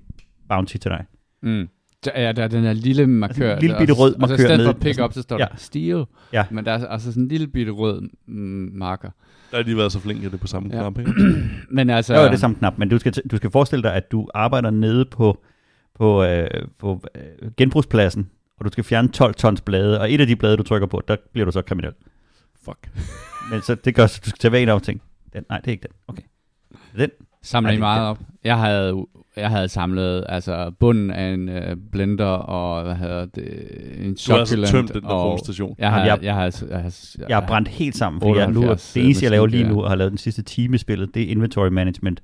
bounty til dig. Mm. Der, ja, der er den her lille markør. Altså en lille bitte rød Og så i markør stedet for nede- pick up, så står Ja. der steal. Ja. Men der er altså sådan en lille bitte rød mm, marker. Der har de været så flinke, at det er på samme Ja. knap, ikke? <clears throat> Men altså... Så er det samme knap, men du skal, du skal forestille dig, at du arbejder nede på, på, øh, på øh, genbrugspladsen, og du skal fjerne 12 tons blade, og et af de blade, du trykker på, der bliver du så kriminel. Fuck. Men så det gør, så du skal tage hver en af ting. Den, nej, det er ikke den. Okay. Den. Samler I meget op? Jeg havde, jeg havde samlet altså bunden af en uh, blender og hvad hedder det, en Du har altså tømt den der og rumstation. jeg har, jeg, jeg- har, jeg, har, jeg, Jeg har brændt helt sammen, fordi jeg nu, 78 det eneste, jeg laver lige nu, og har lavet den sidste time i spillet, det er inventory management.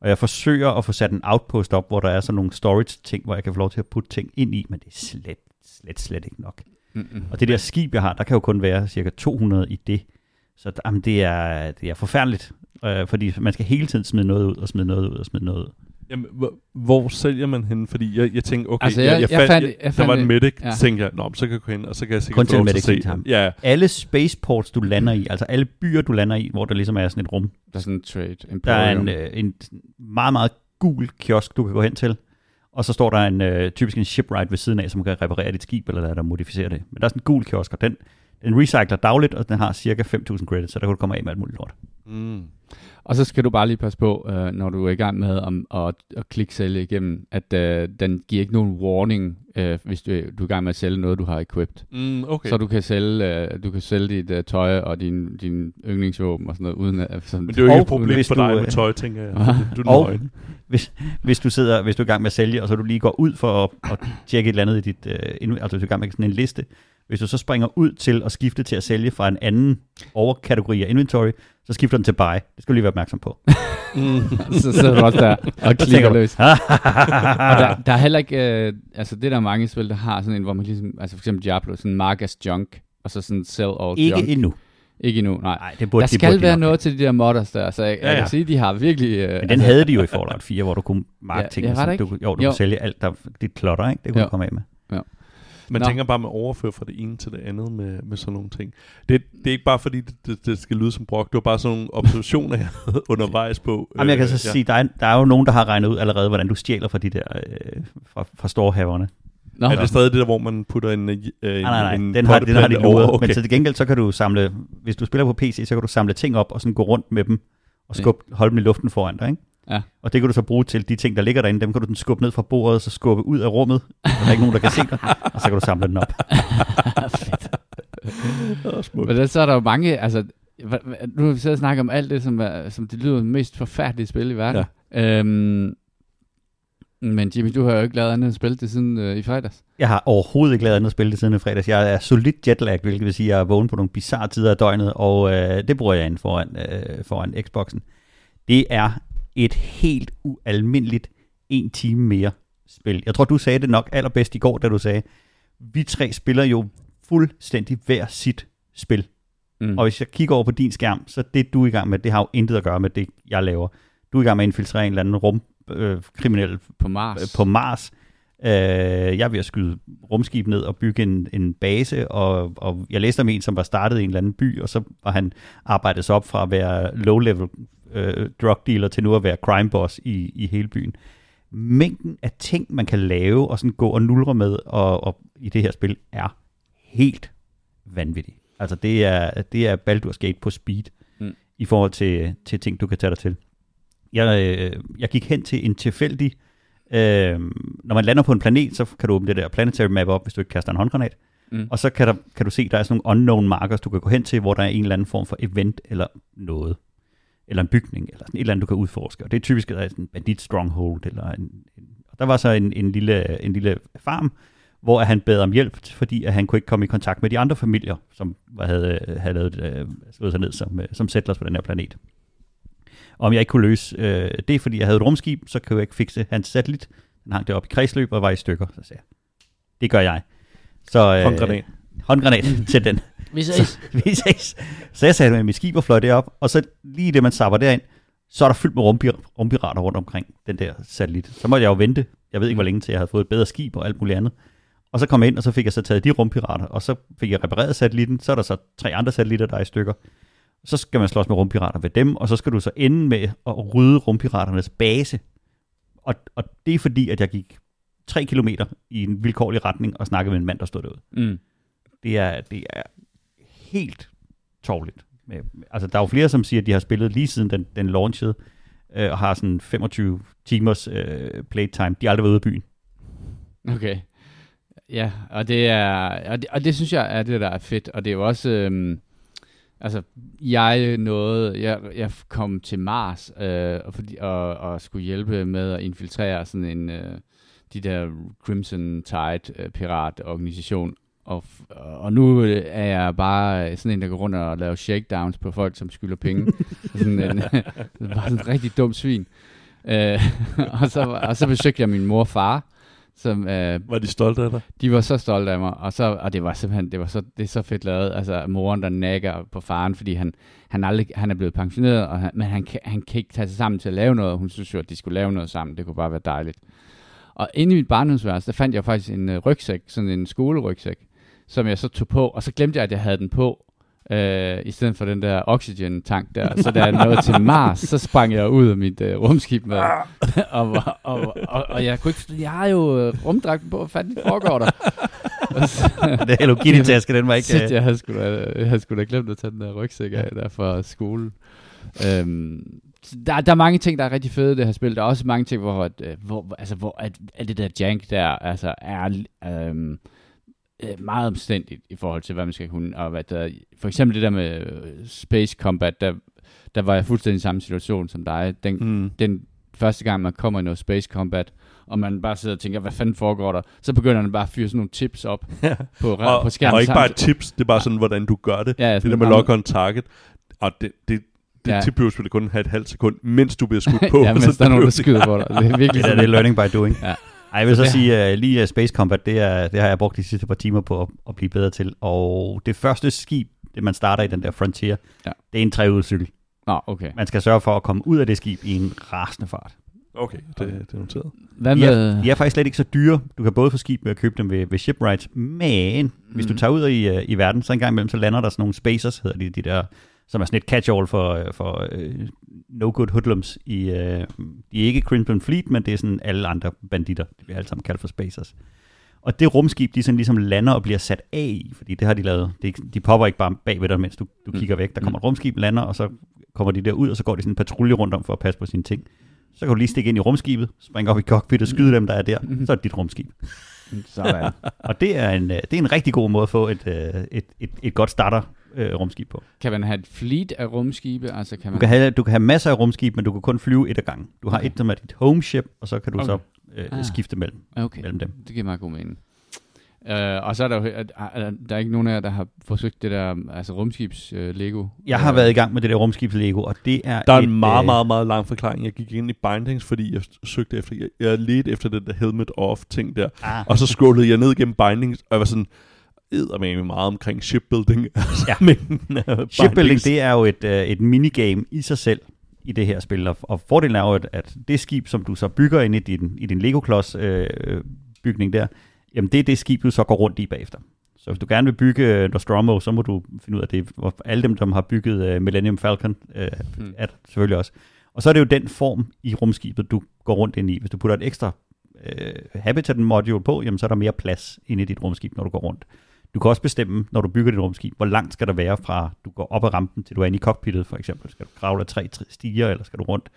Og jeg forsøger at få sat en outpost op, hvor der er sådan nogle storage-ting, hvor jeg kan få lov til at putte ting ind i, men det er slet, slet, slet ikke nok. Mm-mm. Og det der skib, jeg har, der kan jo kun være cirka 200 i det. Så der- jamen, det, er, det er forfærdeligt, øh, fordi man skal hele tiden smide noget ud, og smide noget ud, og smide noget ud. Jamen, hvor, hvor sælger man henne? Fordi jeg, jeg tænkte, okay, Altså, jeg, jeg- jeg, jeg fandt, fandt- jeg, jeg der fandt var en medic, ja. tænkte jeg, Nå, så kan jeg gå hen, og så kan jeg sikkert Kun få til lov en til at se ham. Ja, Alle spaceports, du lander i, altså alle byer, du lander i, hvor der ligesom er sådan et rum, Der er sådan en trade. der er Emporium. en, øh, en meget, meget gul kiosk, du kan gå hen til. Og så står der en øh, typisk en shipwright ved siden af, som kan reparere dit skib, eller der, der modificere det. Men der er sådan en gul kiosk, og den, den recycler dagligt, og den har cirka 5.000 credits, så der kan du komme af med alt muligt lort. mm. Og så skal du bare lige passe på, øh, når du er i gang med om, at, at klikke sælge igennem, at øh, den giver ikke nogen warning, øh, hvis du, du er i gang med at sælge noget, du har equipped. Mm, okay. Så du kan sælge, øh, du kan sælge dit øh, tøj og din, din yndlingsvåben og sådan noget, uden at... Sådan, men det er jo ikke et problem hvis for du, dig med øh, tøj, tænker jeg. Du er Og-. Hvis, hvis, du sidder, hvis du er i gang med at sælge, og så du lige går ud for at, at tjekke et eller andet i dit, øh, altså hvis du er i gang med sådan en liste, hvis du så springer ud til at skifte til at sælge fra en anden overkategori af inventory, så skifter den til buy. Det skal du lige være opmærksom på. Mm. så sidder du også der og <laughs> klikker du, løs. Og der, der er heller ikke, øh, altså det der er mange spil, der har sådan en, hvor man ligesom, altså for eksempel Diablo, sådan mark as junk, og så sådan sell all Ikke junk. endnu. Ikke endnu, nej. Nej, det burde, Der burde skal de være noget til de der modders der, så jeg, Ja, jeg ja. kan sige, de har virkelig... Øh, Men den havde de jo i Fallout 4, hvor du kunne marke Ja, ting. som du, ikke? kunne- jo, du Jo. kunne sælge alt, der, dit klotter, ikke? Det kunne Jo. du komme af med. Man Nå. tænker bare med overføre fra det ene til det andet med, med sådan nogle ting. Det, det er ikke bare fordi, det, det, det skal lyde som brok. Det var bare sådan nogle observationer, jeg havde <laughs> undervejs på. Jamen, jeg kan så Øh, sige, der er, der er jo nogen, der har regnet ud allerede, hvordan du stjæler fra de der, øh, fra, fra storhaverne. Nå, Er det stadig det der, hvor man putter en, øh, en, Nej, nej, nej, en den har, den har de luret. Okay. Men til gengæld, så kan du samle, hvis du spiller på PC, så kan du samle ting op og sådan gå rundt med dem, og skubbe, holde dem i luften foran dig, ikke? Ja. Og det kan du så bruge til de ting, der ligger derinde, dem kan du sådan skubbe ned fra bordet, så skubbe ud af rummet, så der er ikke nogen, der kan se dig, <laughs> og så kan du samle den op. Åh, smukt. Men der, så er der jo mange, altså, nu har vi siddet og snakket om alt det, som, er, som det lyder mest forfærdelige spil i verden. Ja. Øhm, men Jimmy, du har jo ikke lavet andet end spil det siden øh, i fredags. Jeg har overhovedet ikke lavet andet spil det siden i fredags. Jeg er solidt jetlag, hvilket vil sige, at jeg er vågen på nogle bizarre tider af døgnet, og øh, det bruger jeg ind foran, øh, foran Xboxen. Det er et helt ualmindeligt en time mere spil. Jeg tror, du sagde det nok allerbedst i går, da du sagde, vi tre spiller jo fuldstændig hver sit spil. Mm. Og hvis jeg kigger over på din skærm, så det du er i gang med, det har jo intet at gøre med det, jeg laver. Du er i gang med at infiltrere en eller anden rumkriminel øh, kriminel på Mars. øh, på Mars. Øh, jeg er ved at skyde rumskib ned og bygge en, en base, og, og jeg læste om en, som var startet i en eller anden by, og så var han arbejdet sig op fra at være low-level øh, drug dealer til nu at være crime boss i, i hele byen. Mængden af ting, man kan lave og sådan gå og nulre med og, og i det her spil, er helt vanvittig. Altså det er, det er Baldur's Gate på speed Mm. i forhold til, til ting, du kan tage dig til. Jeg, øh, jeg gik hen til en tilfældig Øh, når man lander på en planet, så kan du åbne det der planetary map op, hvis du ikke kaster en håndgranat. Mm. Og så kan, der, kan du se, der er sådan nogle unknown markers, du kan gå hen til, hvor der er en eller anden form for event eller noget. Eller en bygning, eller sådan et eller andet, du kan udforske. Og det er typisk, at der er sådan en bandit stronghold. Eller en, en, og der var så en, en, lille, en lille farm, hvor han bad om hjælp, fordi at han kunne ikke komme i kontakt med de andre familier, som havde, havde lavet, øh, slået sig ned som, øh, som settlers på den her planet. Og om jeg ikke kunne løse øh, det, fordi jeg havde et rumskib, så kunne jeg ikke fikse hans satellit. Den hang deroppe i kredsløb og var i stykker. Så sagde jeg, det gør jeg. Så, øh, Håndgranat. Håndgranat til den. Vi Så, <laughs> vi ses. Så jeg sagde med mit skib og fløj det op, og så lige det, man sapper derind, så er der fyldt med rumpir- rumpirater rundt omkring den der satellit. Så måtte jeg jo vente. Jeg ved ikke, hvor længe til jeg havde fået et bedre skib og alt muligt andet. Og så kom jeg ind, og så fik jeg så taget de rumpirater, og så fik jeg repareret satellitten. Så er der så tre andre satellitter, der er i stykker. Så skal man slås med rumpirater ved dem, og så skal du så ende med at rydde rumpiraternes base. Og, og det er fordi, at jeg gik tre kilometer i en vilkårlig retning og snakkede med en mand, der stod derude. Mm. Det er, det er helt tårligt. Øh, altså, der er jo flere, som siger, at de har spillet lige siden den, den launchede, øh, og har sådan 25 timers øh, playtime. De har aldrig været ude af byen. Okay. Ja, og det er og det, og det synes jeg er det der er fedt, og det er jo også øhm, altså jeg nåede jeg, jeg kom til Mars øh, og, fordi, og, og skulle hjælpe med at infiltrere sådan en øh, de der Crimson Tide øh, pirat organisation og, og nu øh, er jeg bare sådan en, der går rundt og laver shakedowns på folk, som skylder penge. <laughs> sådan en, <laughs> bare sådan en rigtig dum svin. Øh, <laughs> og, så, og så besøgte jeg min mor og far, som øh, Var de stolte af dig? de var så stolte af mig, og, så, og det var simpelthen, det var så, det er så fedt lavet, altså moren, der nakker på faren, fordi han, han, aldrig, han er blevet pensioneret, og han, men han, han kan ikke tage sig sammen til at lave noget, hun synes jo, at de skulle lave noget sammen, det kunne bare være dejligt. Og inde i mit barndomsværelse, der fandt jeg faktisk en øh, rygsæk, sådan en skolerygsæk, som jeg så tog på, og så glemte jeg, at jeg havde den på, øh, i stedet for den der oxygen-tank der. Så da jeg nåede til Mars, så sprang jeg ud af mit øh, rumskib med, <laughs> og, og, og, og, og, jeg kunne ikke, jeg har jo øh, rumdragten på, hvad fanden foregår der? Så, <laughs> Det Hello Kitty-taske, den var ikke... Shit, jeg havde sgu da, jeg havde sgu da glemt at tage den der rygsæk af der fra skole. Øhm, der, der er mange ting, der er rigtig fede i det her spil. Der er også mange ting, hvor, at, hvor, altså, hvor at, at det der jank der altså, er øhm, øh, meget omstændigt i forhold til, hvad man skal kunne. Og hvad der, for eksempel det der med øh, Space Combat, der, der var jeg fuldstændig i samme situation som dig. Den, Mm. den første gang, man kommer i noget Space Combat, og man bare sidder og tænker, hvad fanden foregår der? Så begynder den bare at fyre sådan nogle tips op <laughs> på, Og, på skærmen. og ikke bare tips, det er bare sådan, hvordan du gør det. Ja, Det der med lock on target. Og det, det, det Ja. ja. tip behøver selvfølgelig kun have et halvt sekund, mens du bliver skudt <laughs> på. ja, mens så der er nogen, der skyder på dig. Det er <laughs> virkelig sådan. det er learning by doing. Ja. Ej, jeg vil så Så det- sige, uh, lige uh, Space Combat, det, er, det har jeg brugt de sidste par timer på at, at blive bedre til. Og det første skib, det man starter i den der Frontier, Ja. det er en trehjulscykel. Nå, okay. Man skal sørge for at komme ud af det skib i en rasende fart. Okay, det, det er noteret. Hvad De med... er, de er faktisk slet ikke så dyre. Du kan både få skib med at købe dem ved, ved shipwrights, men mm. hvis du Mhm. tager ud i, øh, i verden, så en gang imellem, så lander der sådan nogle spacers, hedder de, de der, som er sådan et catch-all for, øh, for uh, no-good hoodlums. I, uh, de er ikke Crimson Fleet, men det er sådan alle andre banditter. De bliver alle sammen kaldt for spacers. Og det rumskib, de sådan ligesom lander og bliver sat af i, fordi det har de lavet. Det, ikke- de popper ikke bare bag ved dig, mens du, du Mm. kigger væk. Der kommer Mm. et rumskib, lander, og så kommer de der ud, og så går de sådan en patrulje rundt om for at passe på sine ting. Så kan du lige stikke ind i rumskibet, springe op i cockpit og skyde dem, der er der. Mhm. Så er det dit rumskib. Sådan. <laughs> Og det er en, øh, det er en rigtig god måde at få et, øh, et, et, et godt starter øh, rumskib på. Kan man have et fleet af rumskibe? Altså, kan Du man... kan, have, du kan have masser af rumskib, men du kan kun flyve et ad gangen. Du har Okay. et, som er dit home ship, og så kan du Okay. så øh, Ah. skifte mellem, Okay, mellem dem. det giver meget god mening. Uh, og så er der jo, at, der er ikke nogen af jer, der har forsøgt det der altså rumskibs uh, Lego. Jeg har Øh, været i gang med det der rumskibs Lego, og det er Der er et, en meget, øh, meget, meget lang forklaring. Jeg gik ind i bindings, fordi jeg søgte efter, jeg, jeg ledte efter den der helmet off ting der. Ah, Og så scrollede jeg ned gennem bindings, og jeg var sådan, eddermame meget omkring shipbuilding. <laughs> Ja. Af Shipbuilding, det er jo et, øh, et minigame i sig selv i det her spil, og, og fordelen er jo, at, at det skib, som du så bygger ind i din, i din Lego-klods øh, bygning der, jamen det er det skib, du så går rundt i bagefter. Så hvis du gerne vil bygge øh, Nostromo, så må du finde ud af det. Og alle dem, som har bygget øh, Millennium Falcon, øh, Hmm. er selvfølgelig også. Og så er det jo den form i rumskibet, du går rundt ind i. Hvis du putter et ekstra øh, habitat module på, jamen så er der mere plads inde i dit rumskib, når du går rundt. Du kan også bestemme, når du bygger dit rumskib, hvor langt skal der være fra, du går op ad rampen, til du er inde i cockpittet, for eksempel. Skal du kravle af tre tre stiger, eller skal du rundt?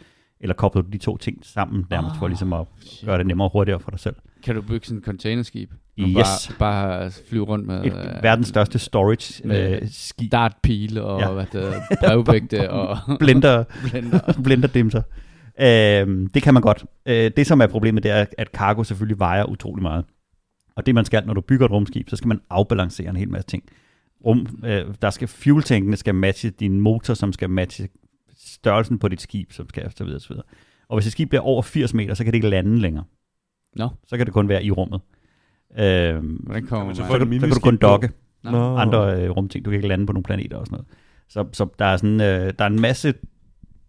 Eller kobler du de to ting sammen, nærmest for Ah, ligesom at shit. gøre det nemmere og hurtigere for dig selv. Kan du bygge sådan et containerskib? Og Yes. Bare, bare flyve rundt med... Et øh, verdens største storage med øh, skib. Dartpile og Ja. hvad det, er, brevvægte <laughs> og Blender, <laughs> blender. blenderdimser. Øhm, det kan man godt. Øh, det, som er problemet, det er, at cargo selvfølgelig vejer utrolig meget. Og det, man skal, når du bygger et rumskib, så skal man afbalancere en hel masse ting. Rum, øh, der skal fueltankene skal matche din motor, som skal matche størrelsen på dit skib, som skal så videre, så videre. Og hvis et skib bliver over 80 meter, så kan det ikke lande længere. Nå. Så kan det kun være i rummet. Øhm, Hvordan kommer så så, du kan, så kan du kun dokke. Nå. andre øh, rumting. Du kan ikke lande på nogle planeter og sådan noget. Så, så der, er sådan, øh, der er en masse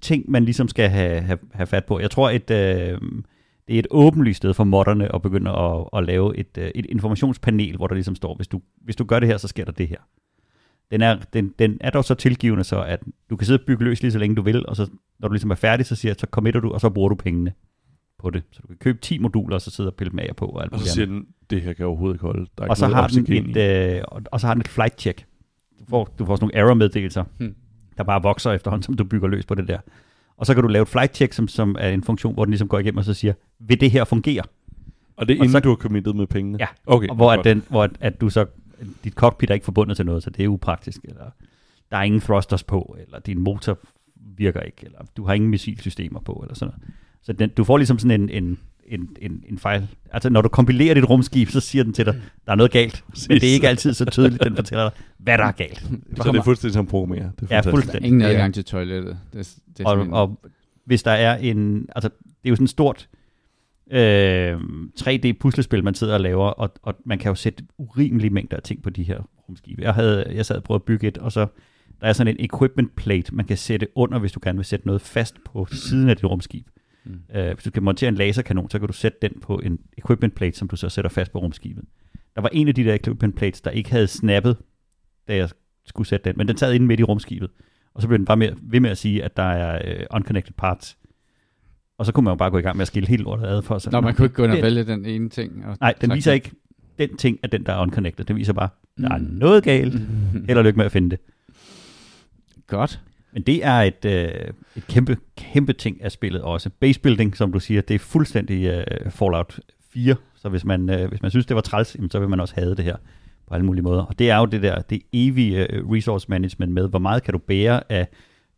ting, man ligesom skal have, have, have fat på. Jeg tror, et, øh, det er et åbenlyst sted for modderne at begynde at, at lave et, øh, et informationspanel, hvor der ligesom står, hvis du, hvis du gør det her, så sker der det her. Den er, den, den er dog så tilgivende, så at du kan sidde og bygge løs lige så længe du vil, og så når du ligesom er færdig, så siger jeg, så committer du, og så bruger du pengene på det. Så du kan købe 10 moduler, og så sidde og pille dem af på. Og, alt Og så siger den, det her kan overhovedet ikke holde. Der er og så har den et, øh, og, og så har den et flight check. Du får, du får sådan nogle error-meddelelser, Hmm. der bare vokser efterhånden, som du bygger løs på det der. Og så kan du lave et flight check, som, som er en funktion, hvor den ligesom går igennem og så siger, vil det her fungere? Og det er og inden så- du har committed med pengene? Ja. Okay, og hvor, at, den, hvor at, at du så, dit cockpit er ikke forbundet til noget, så det er upraktisk, eller der er ingen thrusters på, eller din motor virker ikke, eller du har ingen missilsystemer på, eller sådan noget. Så den, du får ligesom sådan en, en, en, en, en fejl. Altså når du kompilerer dit rumskib, så siger den til dig, der er noget galt. Men det er ikke altid så tydeligt, den fortæller dig, hvad der er galt. Så det er fuldstændig som programmerer. Det er Ja, fuldstændig. Ingen adgang til toilettet. Det, er- det er og, og hvis der er en, altså det er jo sådan et stort øh, 3D-puslespil, man sidder og laver, og, og man kan jo sætte urimelige mængder af ting på de her rumskibe. Jeg, havde, jeg sad og prøvede at bygge et, og så der er sådan en equipment plate, man kan sætte under, hvis du gerne vil sætte noget fast på siden af dit rumskib. Mm. Øh, hvis du skal montere en laserkanon, så kan du sætte den på en equipment plate, som du så sætter fast på rumskibet. Der var en af de der equipment plates, der ikke havde snappet, da jeg skulle sætte den, men den sad inde midt i rumskibet. Og så blev den bare med, ved med at sige, at der er øh, unconnected parts. Og så kunne man jo bare gå i gang med at skille helt lortet ad for sig. Nå, man kunne ikke gå ind og den- vælge den ene ting. Og Nej, den viser ikke, den ting er den, der er unconnected. Den viser bare, der er Mm. noget galt. <laughs> Held og lykke med at finde det. Godt. Men det er et, øh, et kæmpe, kæmpe ting af spillet også. Basebuilding, som du siger, det er fuldstændig øh, Fallout 4. Så hvis man, øh, hvis man synes, det var træls, jamen, så vil man også have det her på alle mulige måder. Og det er jo det der, det evige øh, resource management med, hvor meget kan du bære af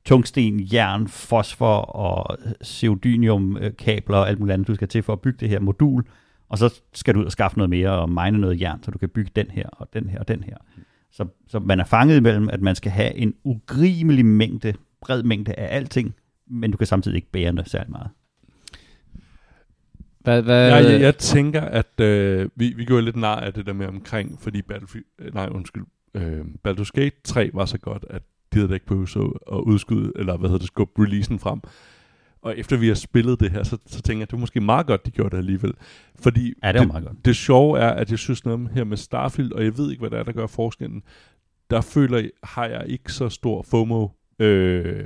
tungsten, jern, fosfor og øh, neodymium-kabler øh, og alt muligt andet, du skal til for at bygge det her modul. Og så skal du ud og skaffe noget mere og mine noget jern, så du kan bygge den her og den her og den her. Så, så man er fanget imellem, at man skal have en urimelig mængde, bred mængde af alting, men du kan samtidig ikke bære noget særlig meget. Hvad, hvad, Ja, jeg, jeg tænker, at øh, vi, vi går lidt nar af det der med omkring, fordi Battlefield, øh, nej undskyld, øh, Baldur's Gate 3 var så godt, at de havde da ikke behøvet så at udskyde, eller hvad hedder det, skubbe releasen frem. Og efter vi har spillet det her, så, så tænker jeg, det var måske meget godt, de gjorde det alligevel. Fordi Ja, det var meget godt. det sjove er, at jeg synes noget her med Starfield, og jeg ved ikke, hvad det er, der gør forskellen, der føler jeg, har jeg ikke så stor FOMO. Øh,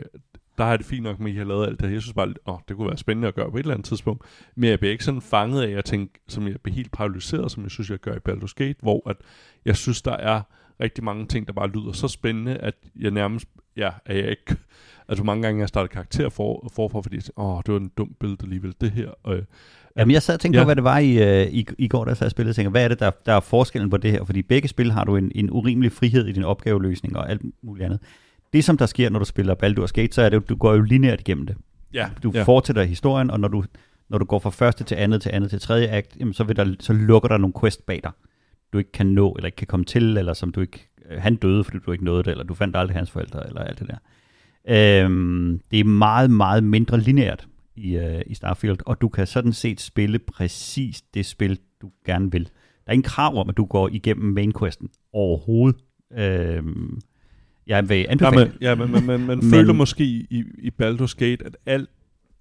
der har det fint nok med, at I har lavet alt det her. Jeg synes bare, åh, det kunne være spændende at gøre på et eller andet tidspunkt. Men jeg bliver ikke sådan fanget af at tænke, som jeg bliver helt paralyseret, som jeg synes, jeg gør i Baldur's Gate, hvor at jeg synes, der er rigtig mange ting, der bare lyder så spændende, at jeg nærmest, ja, er jeg ikke, altså mange gange jeg startet karakter for, forfra, fordi åh, det var en dum billede alligevel, det her. Øh, Jamen, jeg sad og tænkte Ja. på, hvad det var i, øh, i, i går, da jeg sad og spillede, og tænkte, hvad er det, der, der er forskellen på det her? Fordi begge spil har du en, en urimelig frihed i din opgaveløsning og alt muligt andet. Det, som der sker, når du spiller Baldur's Gate, så er det du går jo lineært igennem det. ja, Du ja. fortsætter historien, og når du, når du går fra første til andet til andet til tredje akt, jamen, så, vil der, så lukker der nogle quest bag dig, du ikke kan nå, eller ikke kan komme til, eller som du ikke... øh, Han døde, fordi du ikke nåede det, eller du fandt aldrig hans forældre, eller alt det der. Øhm, det er meget, meget mindre lineært i, øh, i Starfield, og du kan sådan set spille præcis det spil, du gerne vil. Der er ingen krav om, at du går igennem main questen overhovedet. Øhm, jeg vil Ja, anbefale... men, ja, men, men, men, man Men- føler måske i, i Baldur's Gate, at alt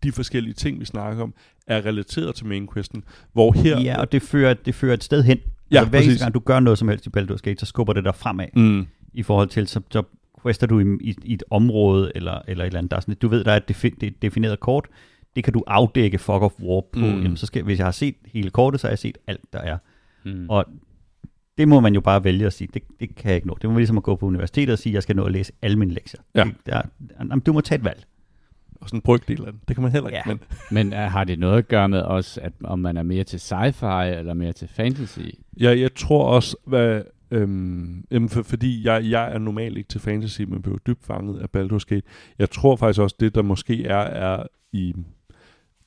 de forskellige ting, vi snakker om, er relateret til main questen, hvor her... Ja, og det fører, det fører et sted hen. Ja, altså, hver eneste gang du gør noget som helst i Baldur's Gate, så skubber det dig fremad Mm, i forhold til, så, så quester du i, i, i et område eller, eller et eller andet. Der er sådan, du ved, der er et, defi, det er et defineret kort. Det kan du afdække Fog of War på. Mm. Jamen, så skal, hvis jeg har set hele kortet, så har jeg set alt, der er. Mm. Og det må man jo bare vælge at sige, det, det kan jeg ikke nå. Det må være ligesom at gå på universitetet og sige, at jeg skal nå at læse alle mine lektier. Ja. Det, der, jamen, du må tage et valg. Og sådan brygdel af den. Det kan man heller ikke. Ja. Men, <laughs> Men uh, har det noget at gøre med også, at om man er mere til sci-fi eller mere til fantasy? Ja, jeg tror også, hvad, øhm, jamen for, fordi jeg, jeg er normalt ikke til fantasy, men blev dybt fanget af Baldur's Gate. Jeg tror faktisk også, det der måske er, er i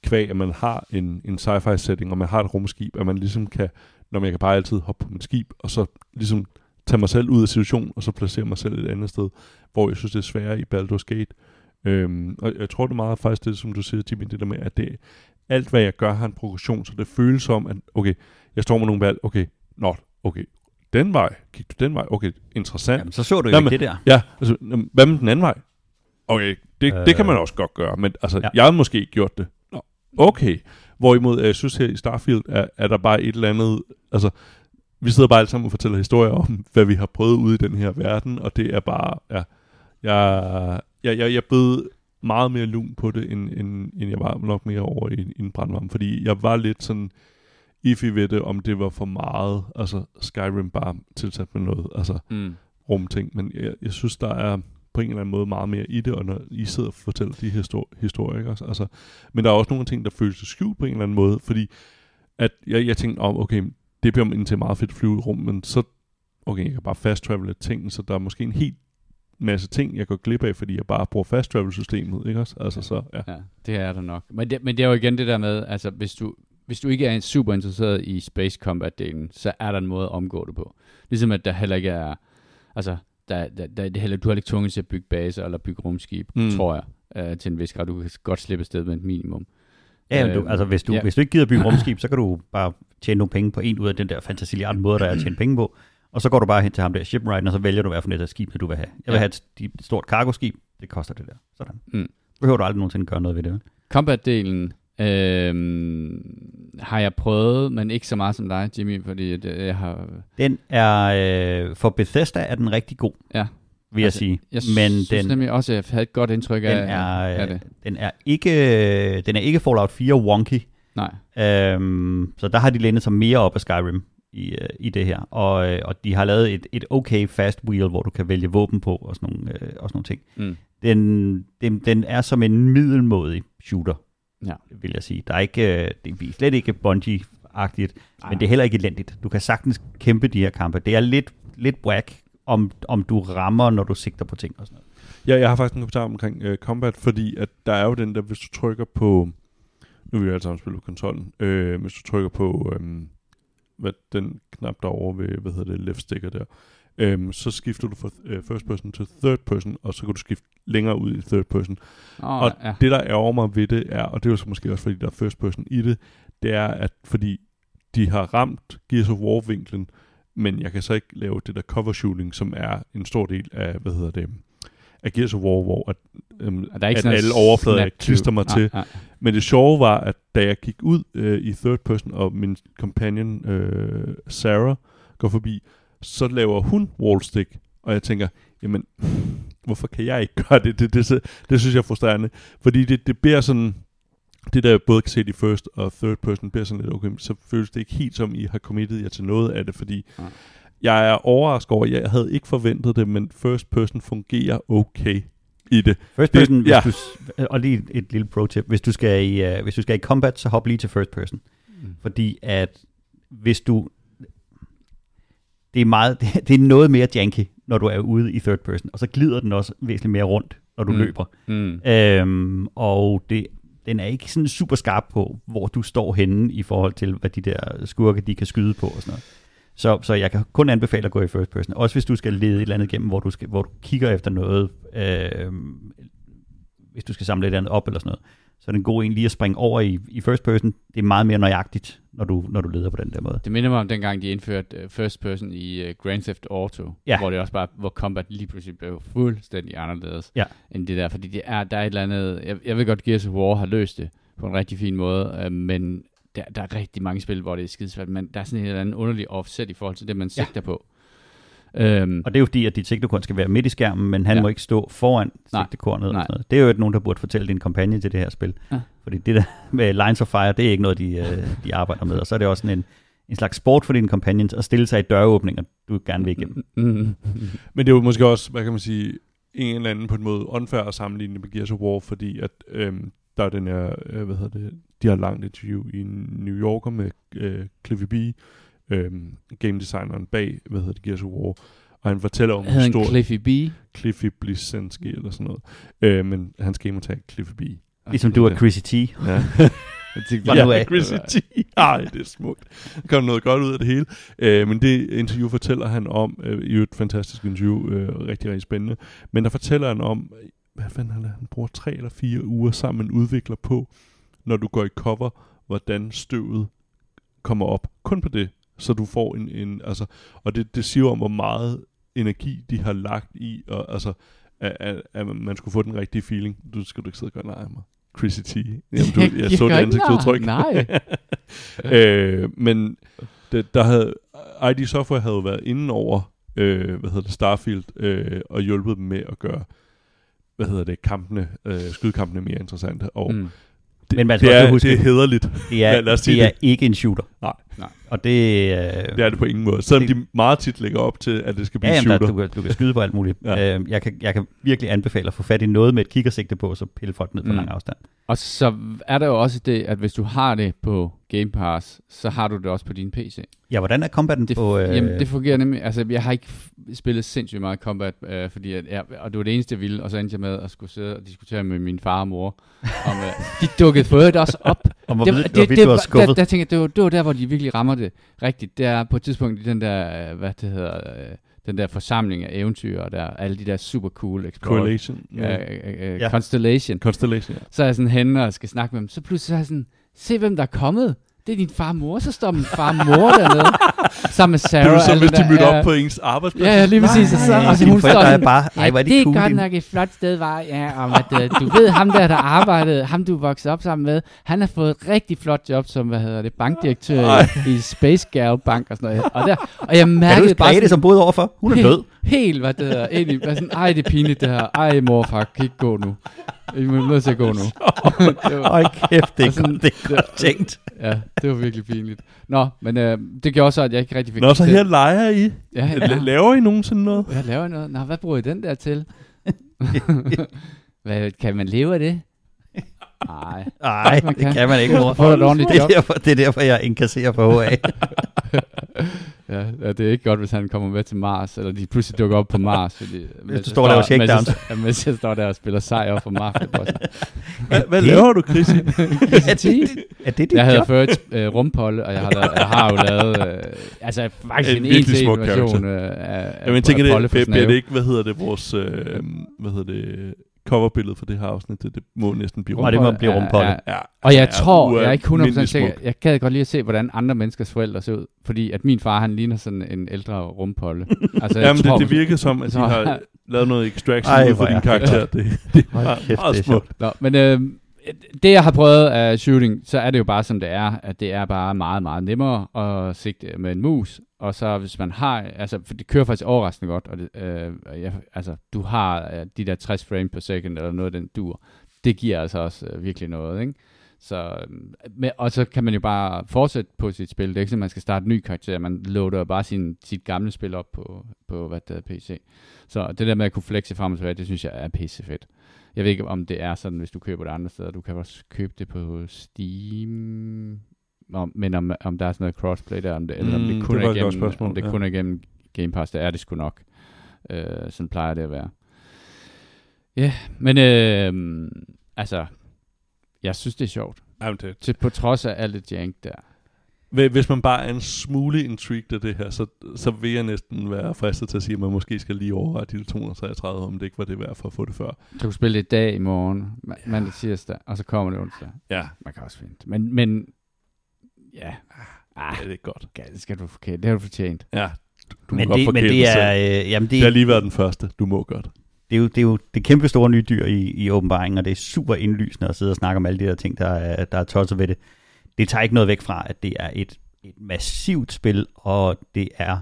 kvæg, at man har en, en sci-fi setting, og man har et rumskib, at man ligesom kan, når man kan bare altid hoppe på mit skib, og så ligesom tage mig selv ud af situationen, og så placere mig selv et andet sted, hvor jeg synes, det er sværere i Baldur's Gate. Øhm, og jeg tror, det er meget faktisk det, som du siger, Jimmy, det der med, at det, alt hvad jeg gør har en progression, så det føles som, at okay, jeg står med nogle valg, okay, nå, okay, den vej, gik du den vej, okay, interessant. Jamen, så så du jo Jamen, ikke det der. Ja, altså, jamen, hvad med den anden vej? Okay, det, øh, det kan Øh. man også godt gøre, men altså, ja. Ja. jeg har måske ikke gjort det. Nå, okay. Hvorimod, øh, jeg synes her i Starfield, er, er der bare et eller andet, altså, vi sidder bare alle sammen og fortæller historier om, hvad vi har prøvet ude i den her verden, og det er bare, ja, jeg, jeg, jeg, jeg blevet meget mere lun på det, end, end, end jeg var nok mere over i, i en brandvarme, fordi jeg var lidt sådan iffy ved det, om det var for meget, altså Skyrim bare tilsat med noget, altså Mm. rumting, men jeg, jeg synes, der er på en eller anden måde meget mere i det, og når I sidder og fortæller de histor- historier, ikke også? Altså, men der er også nogle ting, der føles skjult på en eller anden måde, fordi at jeg, jeg tænkte om, okay, det bliver indtil meget fedt at flyve i rum, men så, okay, jeg kan bare fast travele ting, så der er måske en helt masse ting, jeg går glip af, fordi jeg bare bruger fast travel systemet, ikke også? Altså så, ja. Ja, det er der nok. Men det, men det er jo igen det der med, altså hvis du, hvis du ikke er super interesseret i space combat-delen, så er der en måde at omgå det på. Ligesom at der heller ikke er, altså, der, der, der, det heller, du har ikke tvunget til at bygge baser eller bygge rumskib, Mm. tror jeg, øh, til en vis grad. Du kan godt slippe afsted med et minimum. Ja, men du, Øhm, altså hvis du, ja. ja. hvis du ikke gider bygge <coughs> rumskib, så kan du bare tjene nogle penge på en ud af den der fantasiliarden måde, der er at tjene penge på. Og så går du bare hen til ham der shipwrighten, og så vælger du, hvad for et af skibene du vil have. Jeg vil Ja. have et, et stort cargoskib, det koster det der. Sådan. Mm. Behøver du aldrig nogensinde gøre noget ved det. Combat-delen øh, har jeg prøvet, men ikke så meget som dig, Jimmy, fordi det, jeg har... Den er, øh, for Bethesda er den rigtig god, Ja, vil Altså, jeg sige. jeg Men synes den, nemlig også, at jeg havde et godt indtryk den, af, er, af det. øh, den, er ikke, den er ikke Fallout 4 wonky, Nej. Øhm, så der har de lænet sig mere op af Skyrim i, øh, i det her. Og, øh, og de har lavet et, et okay fast wheel, hvor du kan vælge våben på og sådan nogle, øh, og sådan nogle ting. Mm. Den, den, den er som en middelmådig shooter, Ja. vil jeg sige. Der er ikke, øh, det er slet ikke Bungie-agtigt, Ej. men det er heller ikke elendigt. Du kan sagtens kæmpe de her kampe. Det er lidt, lidt whack, om, om du rammer, når du sigter på ting og sådan noget. Ja, jeg har faktisk en kommentar omkring uh, combat, fordi at der er jo den der, hvis du trykker på, nu vil vi alle sammen spille på konsollen, øh, hvis du trykker på øhm, hvad, den knap derovre ved, hvad hedder det, left sticker der, øhm, så skifter du fra uh, first person til third person, og så kan du skifte længere ud i third person. Oh, Og ja. Det, der ærger mig ved det, er, og det er jo så måske også, fordi der er first person i det, det er, at fordi de har ramt Gears of War-vinklen, men jeg kan så ikke lave det der cover shooting, som er en stor del af, hvad hedder det, af Gears of War, hvor at, øhm, Og der er ikke at alle overflader snap jeg klister mig to- til. Nej, Men det sjove var, at da jeg gik ud øh, i third person, og min companion øh, Sarah går forbi, så laver hun wallstick, og jeg tænker, jamen, hvorfor kan jeg ikke gøre det? Det, det, det, det synes jeg er frustrerende, fordi det, det bliver sådan, det der jeg både kan se i first og third person, bliver sådan lidt okay, så føles det ikke helt som, I har committet jer til noget af det, fordi Nej. Jeg er overrasket over, jeg havde ikke forventet det, men first person fungerer okay i det. First Det- person, hvis ja. du, s- og lige et, lille pro-tip. Hvis du, skal i, uh, hvis du skal i combat, så hop lige til first person. Mm. Fordi at hvis du... Det er, meget, <laughs> det, det er noget mere janky, når du er ude i third person. Og så glider den også væsentligt mere rundt, når du mm. løber. Mm. Øhm, og det, den er ikke sådan super skarp på, hvor du står henne i forhold til, hvad de der skurke, de kan skyde på og sådan noget. Så, så jeg kan kun anbefale at gå i first person. Også hvis du skal lede et eller andet igennem, hvor du, skal, hvor du kigger efter noget, øh, hvis du skal samle et eller andet op eller sådan noget. Så er det en god en lige at springe over i, i first person. Det er meget mere nøjagtigt, når du, når du leder på den der måde. Det minder mig om dengang, de indførte uh, first person i uh, Grand Theft Auto, Ja. hvor det også bare, hvor combat lige pludselig blev fuldstændig anderledes Ja. end det der, fordi det er, der er et eller andet, jeg, jeg ved godt, Gears of War har løst det på en rigtig fin måde, uh, men der, der er rigtig mange spil, hvor det er skidesvært, men der er sådan en eller anden underlig offset i forhold til det, man Ja. sigter på. Um, Og det er jo fordi, at dit sigtekorn skal være midt i skærmen, men han Ja. må ikke stå foran Nej. sigtekornet. og Nej. sådan noget. Det er jo et, nogen, der burde fortælle din kampagne til det her spil. Ja. Fordi det der med Lines of Fire, det er ikke noget, de, øh, de arbejder med. Og så er det også sådan en, en slags sport for dine companions at stille sig i døråbninger, du gerne vil igennem. <laughs> Men det er jo måske også, hvad kan man sige, en eller anden på en måde unfair at sammenligne med Gears of War, fordi at øhm, der er den her, øh, hvad hedder det, de har et langt interview i New Yorker med øh, Cliffy B, øhm, game designeren bag, hvad hedder det, Gears of War, og han fortæller om en historien. Cliffy B. Cliffy Blisenski eller sådan noget. Øh, men hans gamertag er Cliffy B. Ligesom du er Chrissy T. Ja. <laughs> Fra nu af. Chrissy T. Ej, det er smukt. Der kom noget godt ud af det hele. Øh, men det interview fortæller han om, øh, i et fantastisk interview, øh, rigtig, rigtig spændende, men der fortæller han om, hvad fanden han, han bruger tre eller fire uger sammen med en udvikler på, når du går i cover, hvordan støvet kommer op. Kun på det, så du får en, en altså, og det, det siger jo om, hvor meget energi de har lagt i, og altså, at, at, at man skulle få den rigtige feeling. Du skal du ikke sidde og gøre nej mig. Chrissy T. Jamen, du, <laughs> jeg så det ansigtsudtryk. Nej. <laughs> øh, men det, der havde, ID Software havde været inde over, øh, hvad hedder det, Starfield, øh, og hjulpet dem med at gøre, hvad hedder det, kampene, øh, skydekampene mere interessante. Og Mm. det, Men man skal det, er, huske- det er hederligt. Det Ja, <laughs> er, lad os sige det er det. ikke en shooter. Nej. Nej. Og det, øh, Det er det på ingen måde. Selvom Det- de meget tit lægger op til, at det skal blive Ja, ja, jamen, der, shooter. du, kan, du kan skyde på alt muligt. Ja. Ja. Øh, jeg, kan, jeg kan virkelig anbefale at få fat i noget med et kikkersigte på, så pille folk ned på mm. lang afstand. Og så er der jo også det, at hvis du har det på Game Pass, så har du det også på din PC. Ja, hvordan er combatten Det, på... øh... Jamen, det fungerer nemlig. Altså, jeg har ikke spillet sindssygt meget Combat, øh, fordi at, jeg, og det var det eneste, jeg ville, og så endte jeg med at skulle sidde og diskutere med min far og mor. om, øh, <laughs> de dukkede for øvrigt også op. om hvor det, vidt, det, det, vidt det, du var skuffet. Der, der tænker jeg, det var, det var der, hvor de virkelig rammer det rigtigt. Det er på et tidspunkt i den der, øh, hvad det hedder, øh, den der forsamling af eventyr, og der, alle de der super cool explorer, Correlation. øh, øh, øh, Ja. Constellation. Constellation, ja. Så er jeg sådan henne og skal snakke med dem. Så pludselig så er jeg sådan, se hvem der er kommet. Det er din far og mor. Så står min far og mor dernede. Sammen med Sarah. Det er jo så, hvis de mødte ja. op på ens arbejdsplads. Ja, ja, lige præcis. Og så, og så hun står sådan, bare... Ej, er det det er cool, godt nok et flot sted, var ja, om at, øh, du ved, ham der, der arbejdede, ham du voksede op sammen med, han har fået et rigtig flot job som, hvad hedder det, bankdirektør i, i Space Gal Bank og sådan noget. Og, der, og jeg Kan du mærkede bare sådan, som boede overfor? Hun er helt, død. Helt, hvad det hedder, egentlig, hvad sådan, ej, det er pinligt det her. Ej, morfar, kan ikke gå nu. <laughs> I må nødt til at gå nu. <laughs> Ej, kæft, det er, sådan- godt, det er godt tænkt. ja, det var virkelig pinligt. Nå, men øh, det gjorde så, at jeg ikke rigtig fik Nå, så her leger I. Ja, Ja. ja. Laver I nogensinde noget? Hvad laver I noget? Nå, hvad bruger I den der til? <laughs> hvad, kan man leve af det? Nej. Nej, det kan. man ikke, mor. Det er, derfor, det er derfor, jeg inkasserer på HA. Ja, ja, det er ikke godt, hvis han kommer med til Mars, eller de pludselig dukker op på Mars. Fordi, hvis jeg står og mens jeg- shakedowns. Mens jeg står der og spiller sejr for Mars. Det var sådan, Hvad, hvad laver du, Chris? <laughs> er, det, er det dit jeg havde job? før et øh, rumpolde, og jeg har, jeg har jo lavet, øh, altså faktisk En en virkelig smuk version øh, af, af, Jamen, jeg tænker, det, for bliver, det ikke, hvad hedder det, vores, øh, hvad hedder det, coverbilledet for det her afsnit. Det, det må næsten blive Og det må blive Ja, rumpolde. ja. Ja, Og jeg er tror, jeg er ikke 100% ualmindelig sikker, jeg gad godt lige at se, hvordan andre menneskers forældre ser ud. Fordi at min far, han ligner sådan en ældre rumpolle. <laughs> altså, jeg Jamen, tror, det, det virkede som, at de har lavet noget <laughs> extraction Ej, ud for din er- karakter. Det, det kæft, meget er smukt. Nå, men øh, det, jeg har prøvet af shooting, så er det jo bare som det er, at det er bare meget, meget nemmere at sigte med en mus. Og så hvis man har, altså, for det kører faktisk overraskende godt, og det, øh, jeg, altså, du har øh, de der 60 frame per second, eller noget af den dur. Det giver altså også øh, virkelig noget, ikke? Så, øh, med, og så kan man jo bare fortsætte på sit spil. Det er ikke sådan, at man skal starte en ny karakter. Man loader bare sin, sit gamle spil op på, på hvad der er, PC. Så det der med at kunne flexe frem og tilbage, det synes jeg er pisse fedt. Jeg ved ikke, om det er sådan, hvis du køber det andre steder. Du kan også købe det på Steam. Om, men om, om der er sådan noget crossplay der, om det, eller om Mm, det kun det er igennem, spørgsmål, om det ja. kun er igennem Game Pass. Det er det sgu nok. Øh, sådan plejer det at være. Ja, men øh, altså, jeg synes, det er sjovt. Jamen, det, Til, på trods af alt det jank der. Hvi- Hvis man bare er en smule intrigued af det her, så, så vil jeg næsten være fristet til at sige, at man måske skal lige overveje de 233, om det ikke var det værd for at få det før. Du kan spille det i dag, i morgen, ma- mandag, tirsdag, og så kommer det onsdag. Ja, Man kan også finde det. Men, men ja, ah, det er godt. det skal du forkert. Det har du fortjent. Ja, du, du Men må godt det, men forkæle det er, selv. øh, jamen det, Det har lige været den første. Du må godt. det, er jo, det er jo det kæmpe store nye dyr i, i åbenbaringen, og det er super indlysende at sidde og snakke om alle de der ting, der er, der er tosset ved det. Det tager ikke noget væk fra, at det er et, et massivt spil, og det er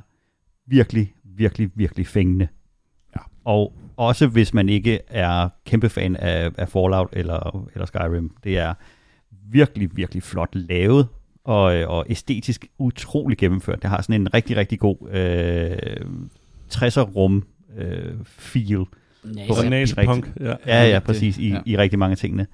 virkelig, virkelig, virkelig fængende. Ja. Og også hvis man ikke er kæmpe fan af, af Fallout eller, eller Skyrim, det er virkelig, virkelig flot lavet, og, og æstetisk utrolig gennemført. Det har sådan en rigtig, rigtig god øh, 60'er rum øh, feel. Ja, Så Ja, Nasepunk. Ja. Ja, ja, præcis, i, ja. i rigtig mange tingene.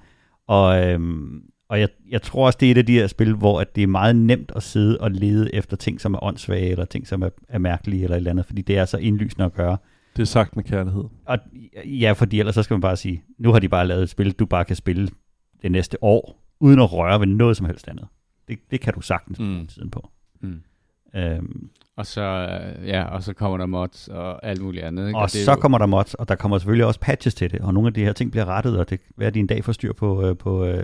Og, øhm, og jeg, jeg tror også, det er et af de her spil, hvor at det er meget nemt at sidde og lede efter ting, som er åndssvage, eller ting, som er, er mærkelige, eller et eller andet, fordi det er så indlysende at gøre. Det er sagt med kærlighed. Og ja, fordi ellers så skal man bare sige, nu har de bare lavet et spil, du bare kan spille det næste år, uden at røre ved noget som helst andet. Det, det kan du sagtens bruge Mm. tiden på. Mm. Øhm, Og så, øh, ja, og så kommer der mods og alt muligt andet. Ikke? og det er så jo- kommer der mods, og der kommer selvfølgelig også patches til det, og nogle af de her ting bliver rettet, og det kan de en dag får styr på, øh, på øh,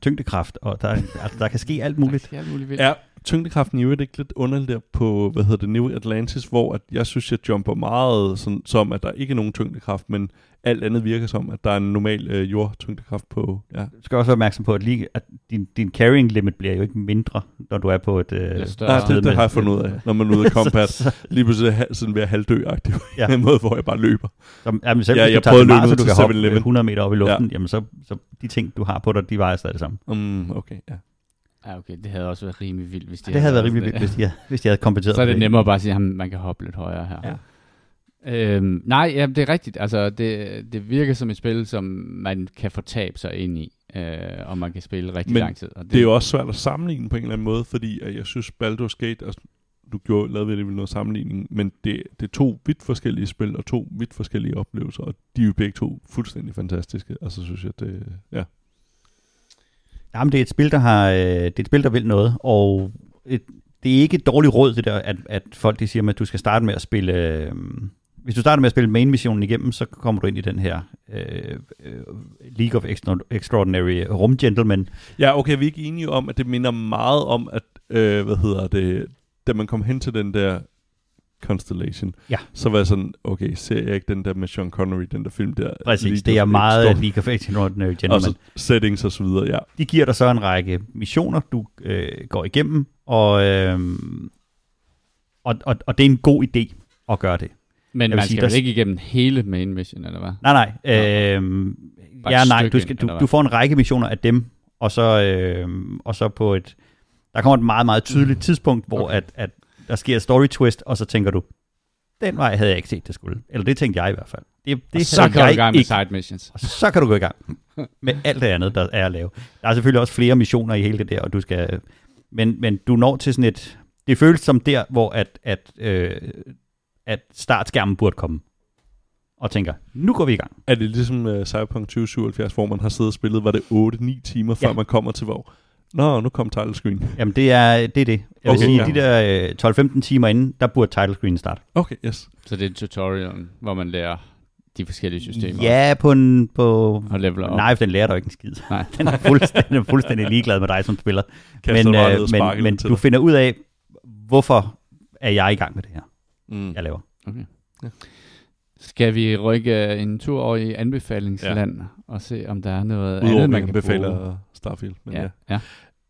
tyngdekraft, og der, altså, der kan ske alt muligt. Der sker alt muligt vildt. Er tyngdekraften i øvrigt ikke lidt underligt der på, hvad hedder det, New Atlantis, hvor at jeg synes, jeg jumper meget sådan, som, at der ikke er nogen tyngdekraft, men alt andet virker som, at der er en normal øh, jordtyngdekraft på, ja. Du skal også være opmærksom på, at, lige, at din, din carrying limit bliver jo ikke mindre, når du er på et... Øh. Nej, det, det har jeg fundet ud af, når man er ude i <laughs> combat. så, så, Lige pludselig er jeg sådan ved at halvdø-agtig Ja. en måde, hvor jeg bare løber. så, jamen, selv Ja, hvis jeg du tager prøvede til at løbe Mars, ud og du kan hoppe 7-Eleven. 100 meter op i luften, Ja. jamen så, så de ting, du har på dig, de vejer stadig det samme. Um, okay, ja. Ja, okay, det havde også været rimelig vildt, hvis de Det havde været lavet rimelig vildt, hvis de, havde, hvis de havde kompenseret Så er for det nemmere bare at sige, at man kan hoppe lidt højere her. Ja. Øhm, nej, ja, det er rigtigt. Altså, det, det virker som et spil, som man kan fortabe sig ind i, øh, og man kan spille rigtig Men lang tid. Og det, Det er jo også svært at sammenligne på en eller anden måde, fordi at jeg synes, Baldur's Gate, altså, du gjorde, lavede alligevel noget sammenligning, men det, det er to vidt forskellige spil, og to vidt forskellige oplevelser, og de er jo begge to fuldstændig fantastiske. Altså, synes jeg, det, ja. Jamen, det er et spil, der har, øh, det er et spil, der vil noget, og et, det er ikke et dårligt råd, det der, at, at folk de siger, at du skal starte med at spille... Øh, hvis du starter med at spille main-missionen igennem, så kommer du ind i den her øh, øh League of Extraordinary Rum Gentlemen. Ja, okay, vi er ikke enige om, at det minder meget om, at, øh, hvad hedder det, da man kom hen til den der Constellation, Ja. så var jeg sådan, okay, ser jeg ikke den der med Sean Connery, den der film der? Præcis, League det er meget Extraordinary- League of Extraordinary Og Gentlemen. så settings og så videre, ja. De giver dig så en række missioner, du øh, går igennem, og, øh, og, og, og det er en god idé at gøre det. men man sige, skal der- vel ikke igennem hele main mission, eller hvad? Nej, nej. Øh, Bare ja, nej, du, skal, du, du får en række missioner af dem, og så, øh, og så på et... Der kommer et meget, meget tydeligt tidspunkt, hvor Okay. at, at der sker et story twist, og så tænker du, den vej havde jeg ikke set, det skulle. Eller det tænkte jeg i hvert fald. Det, det og så kan du i jeg gang med side missions. Og så kan du gå i gang med alt det andet, der er at lave. Der er selvfølgelig også flere missioner i hele det der, og du skal... Men, men du når til sådan et... Det føles som der, hvor at, at, øh, at startskærmen burde komme. Og tænker, nu går vi i gang. Er det ligesom uh, Cyberpunk 2077, hvor man har siddet og spillet, var det 8-9 timer, før Ja. man kommer til hvor? Nå, nu kom title screen. Jamen, det er det. Er det. Jeg vil Okay, sige, ja. de der øh, 12-15 timer inden, der burde title screen starte. Okay, yes. Så det er tutorialen, hvor man lærer de forskellige systemer. Ja, på en... På, Og leveler op. nej, for den lærer du ikke en skid. Nej. <laughs> Den er fuldstændig, den er fuldstændig ligeglad med dig som spiller. Kaster Men, øh, men, men du dig. finder ud af, hvorfor er jeg i gang med det her, Mm. jeg laver. Okay. Ja. Skal vi rykke en tur over i anbefalingsland ja. og se, om der er noget Udover andet, man kan befaler bruge? Starfield. Men ja. Ja, ja.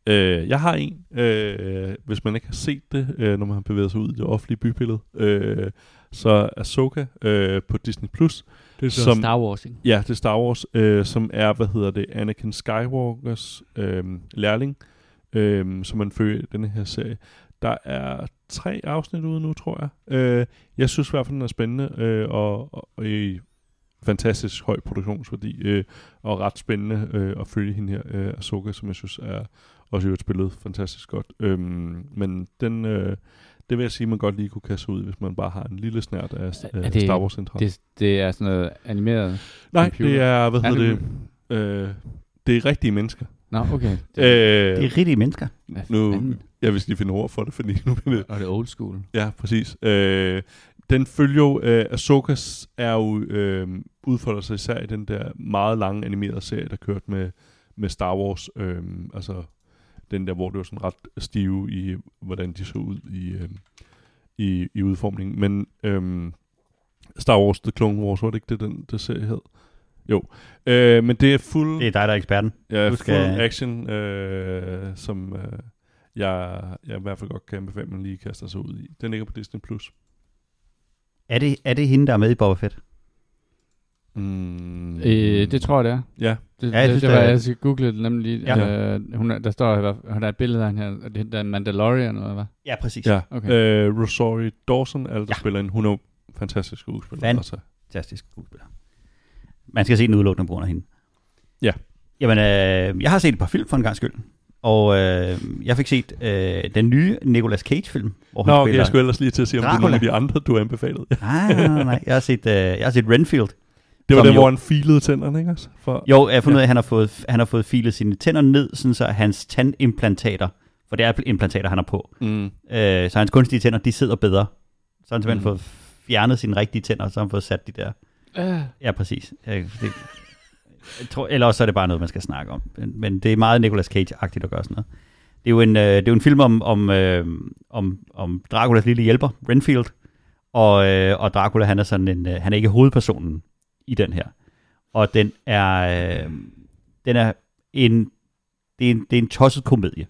Øh, jeg har en, øh, hvis man ikke har set det, øh, når man har bevæget sig ud i det offentlige bybillede, øh, så Ahsoka øh, på Disney+. Plus. Det er som- Star Wars, ikke? Ja, det er Star Wars, øh, som er, hvad hedder det, Anakin Skywalkers øh, lærling, øh, som man følger i denne her serie. Der er tre afsnit ude nu, tror jeg. Øh, jeg synes i hvert fald, den er spændende, øh, og, og, og i fantastisk høj produktionsværdi, øh, og ret spændende øh, at følge hende her, øh, Ahsoka, som jeg synes er også i øvrigt spillet fantastisk godt. Øhm, men den, øh, det vil jeg sige, man godt lige kunne kaste ud, hvis man bare har en lille snært af Er øh, det- Star Wars interesse. Det, det er sådan noget animeret. Nej, computer? det er, hvad hedder det, Anime. øh, det er rigtige mennesker. Nå, okay. Øh, Det, Det er rigtige mennesker. nu- fanden? jeg vil lige finde ord for det, fordi nu bliver det... Og det er old school. Ja, præcis. Øh, den følger jo, øh, Ahsokas er jo, øh, udfolder sig især i den der meget lange animerede serie, der kørte med, med Star Wars. Øh, altså den der, hvor det var sådan ret stive i, hvordan de så ud i, øh, i, i udformningen. Men øh, Star Wars The Clone Wars, var det ikke det, den det serie hed? Jo. Øh, men det er fuld... Det er dig, der er eksperten. Ja, Du skal- full action, øh, som øh, jeg, jeg i hvert fald godt kan anbefale, man lige kaster sig ud i. Den ligger på Disney+. Plus. Er det, er det hende, der er med i Boba Fett? Mm, Øh, det tror jeg, det er. Ja, Det, Ja, jeg det, synes, det var, det er- jeg skal google det nemlig lige. Ja. Øh, hun er, der står, at hun er et billede af hende her. Er det der er en Mandalorian, eller hvad? Ja, præcis. ja. Okay. Øh, Rosario Dawson er det, der Ja. ja. spiller en. Hun er fantastisk skuespiller. Fan- Altså. Fantastisk skuespiller. Man skal se den udelukkende på grund af hende. Ja. Jamen, øh, jeg har set et par film for en gang skyld. Og øh, jeg fik set øh, den nye Nicolas Cage-film, hvor hun Nå, okay, jeg skulle ellers lige til at sige, om det er Dracula. nogle af de andre, du har anbefalet. Nej, nej, nej, nej. Jeg har set, øh, jeg har set Renfield. Det var jo- hvor han filede tænderne, ikke også? For, Jo, jeg har fundet Ja. ud af, at han har fået, han har fået filet sine tænder ned, sådan så hans tandimplantater, for det er implantater, han har på, Mm. øh, så hans kunstige tænder, de sidder bedre. Så har han simpelthen Mm. fået fjernet sine rigtige tænder, og så har han fået sat de der. Øh. Ja, præcis. Jeg, det, jeg tror, eller også er det bare noget, man skal snakke om. Men, men det er meget Nicolas Cage-agtigt at gøre sådan noget. Det er jo en, øh, det er jo en film om, om, øh, om, om Draculas lille hjælper, Renfield. Og, øh, og Dracula, han er sådan en, øh, han er ikke hovedpersonen i den her. Og den er, øh, den er en, det er en, det er en tosset komedie.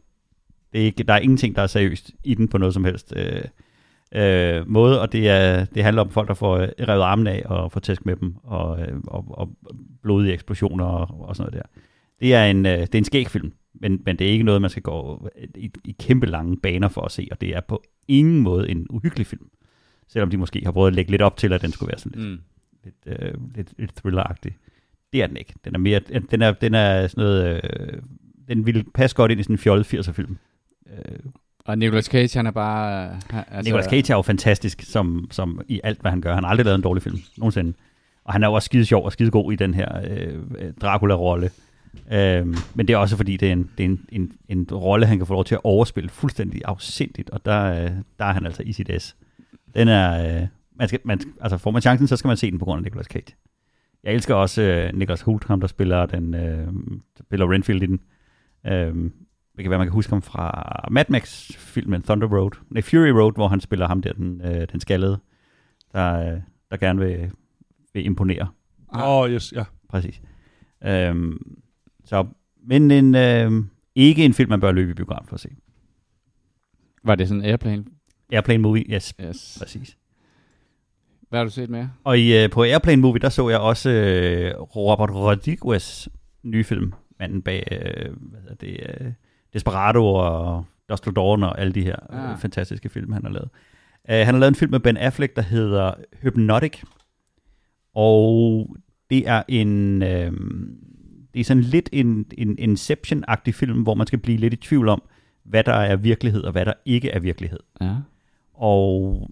Det er ikke, der er ingenting, der er seriøst i den på noget som helst øh, øh, måde, og det, er, det handler om folk, der får øh, revet armen af og får tæsk med dem, og, øh, og, og blodige eksplosioner og, og sådan noget der. Det er en, øh, det er en skæg film, men, men det er ikke noget, man skal gå i, i kæmpe lange baner for at se, og det er på ingen måde en uhyggelig film. Selvom de måske har prøvet at lægge lidt op til, at den skulle være sådan lidt Mm lidt, øh, lidt, lidt thrilleragtig. Det er den ikke. Den er mere, den er, den er sådan noget, øh, den ville passe godt ind i sådan en fjollet 80'er film. Øh, Og Nicolas Cage, han er bare... øh, altså, Nicolas Cage er jo fantastisk som, som i alt, hvad han gør. Han har aldrig lavet en dårlig film, nogensinde. Og han er jo også skide sjov og skide god i den her øh, Dracula-rolle. Øh, men det er også fordi, det er, en, det er en, en, en rolle, han kan få lov til at overspille fuldstændig afsindigt, og der, øh, der er han altså i sit S. Den er... Øh, man skal, man, altså får man chancen, så skal man se den på grund af Nicolas Cage. Jeg elsker også øh, Nicholas Hoult, ham der spiller, den, øh, spiller Renfield i den. Øh, det kan være, man kan huske ham fra Mad Max-filmen Thunder Road. Nej, Fury Road, hvor han spiller ham der, den, øh, den skaldede, der, øh, der gerne vil, vil imponere. Åh, Ah, oh, yes, ja. Præcis. Øh, så, men en, øh, ikke en film, man bør løbe i biografen for at se. Var det sådan en airplane? Airplane Movie, yes, Yes. præcis. Hvad har du set mere? Og i, øh, på Airplane Movie, der så jeg også øh, Robert Rodriguez nye film. Manden bag, øh, hvad hedder det, øh, Desperado og Dust Till Dawn og alle de her Ah. øh, fantastiske film, han har lavet. Uh, han har lavet en film med Ben Affleck, der hedder Hypnotic. Og det er en... Øh, det er sådan lidt en, en Inception-agtig film, hvor man skal blive lidt i tvivl om, hvad der er virkelighed og hvad der ikke er virkelighed. Ja. Og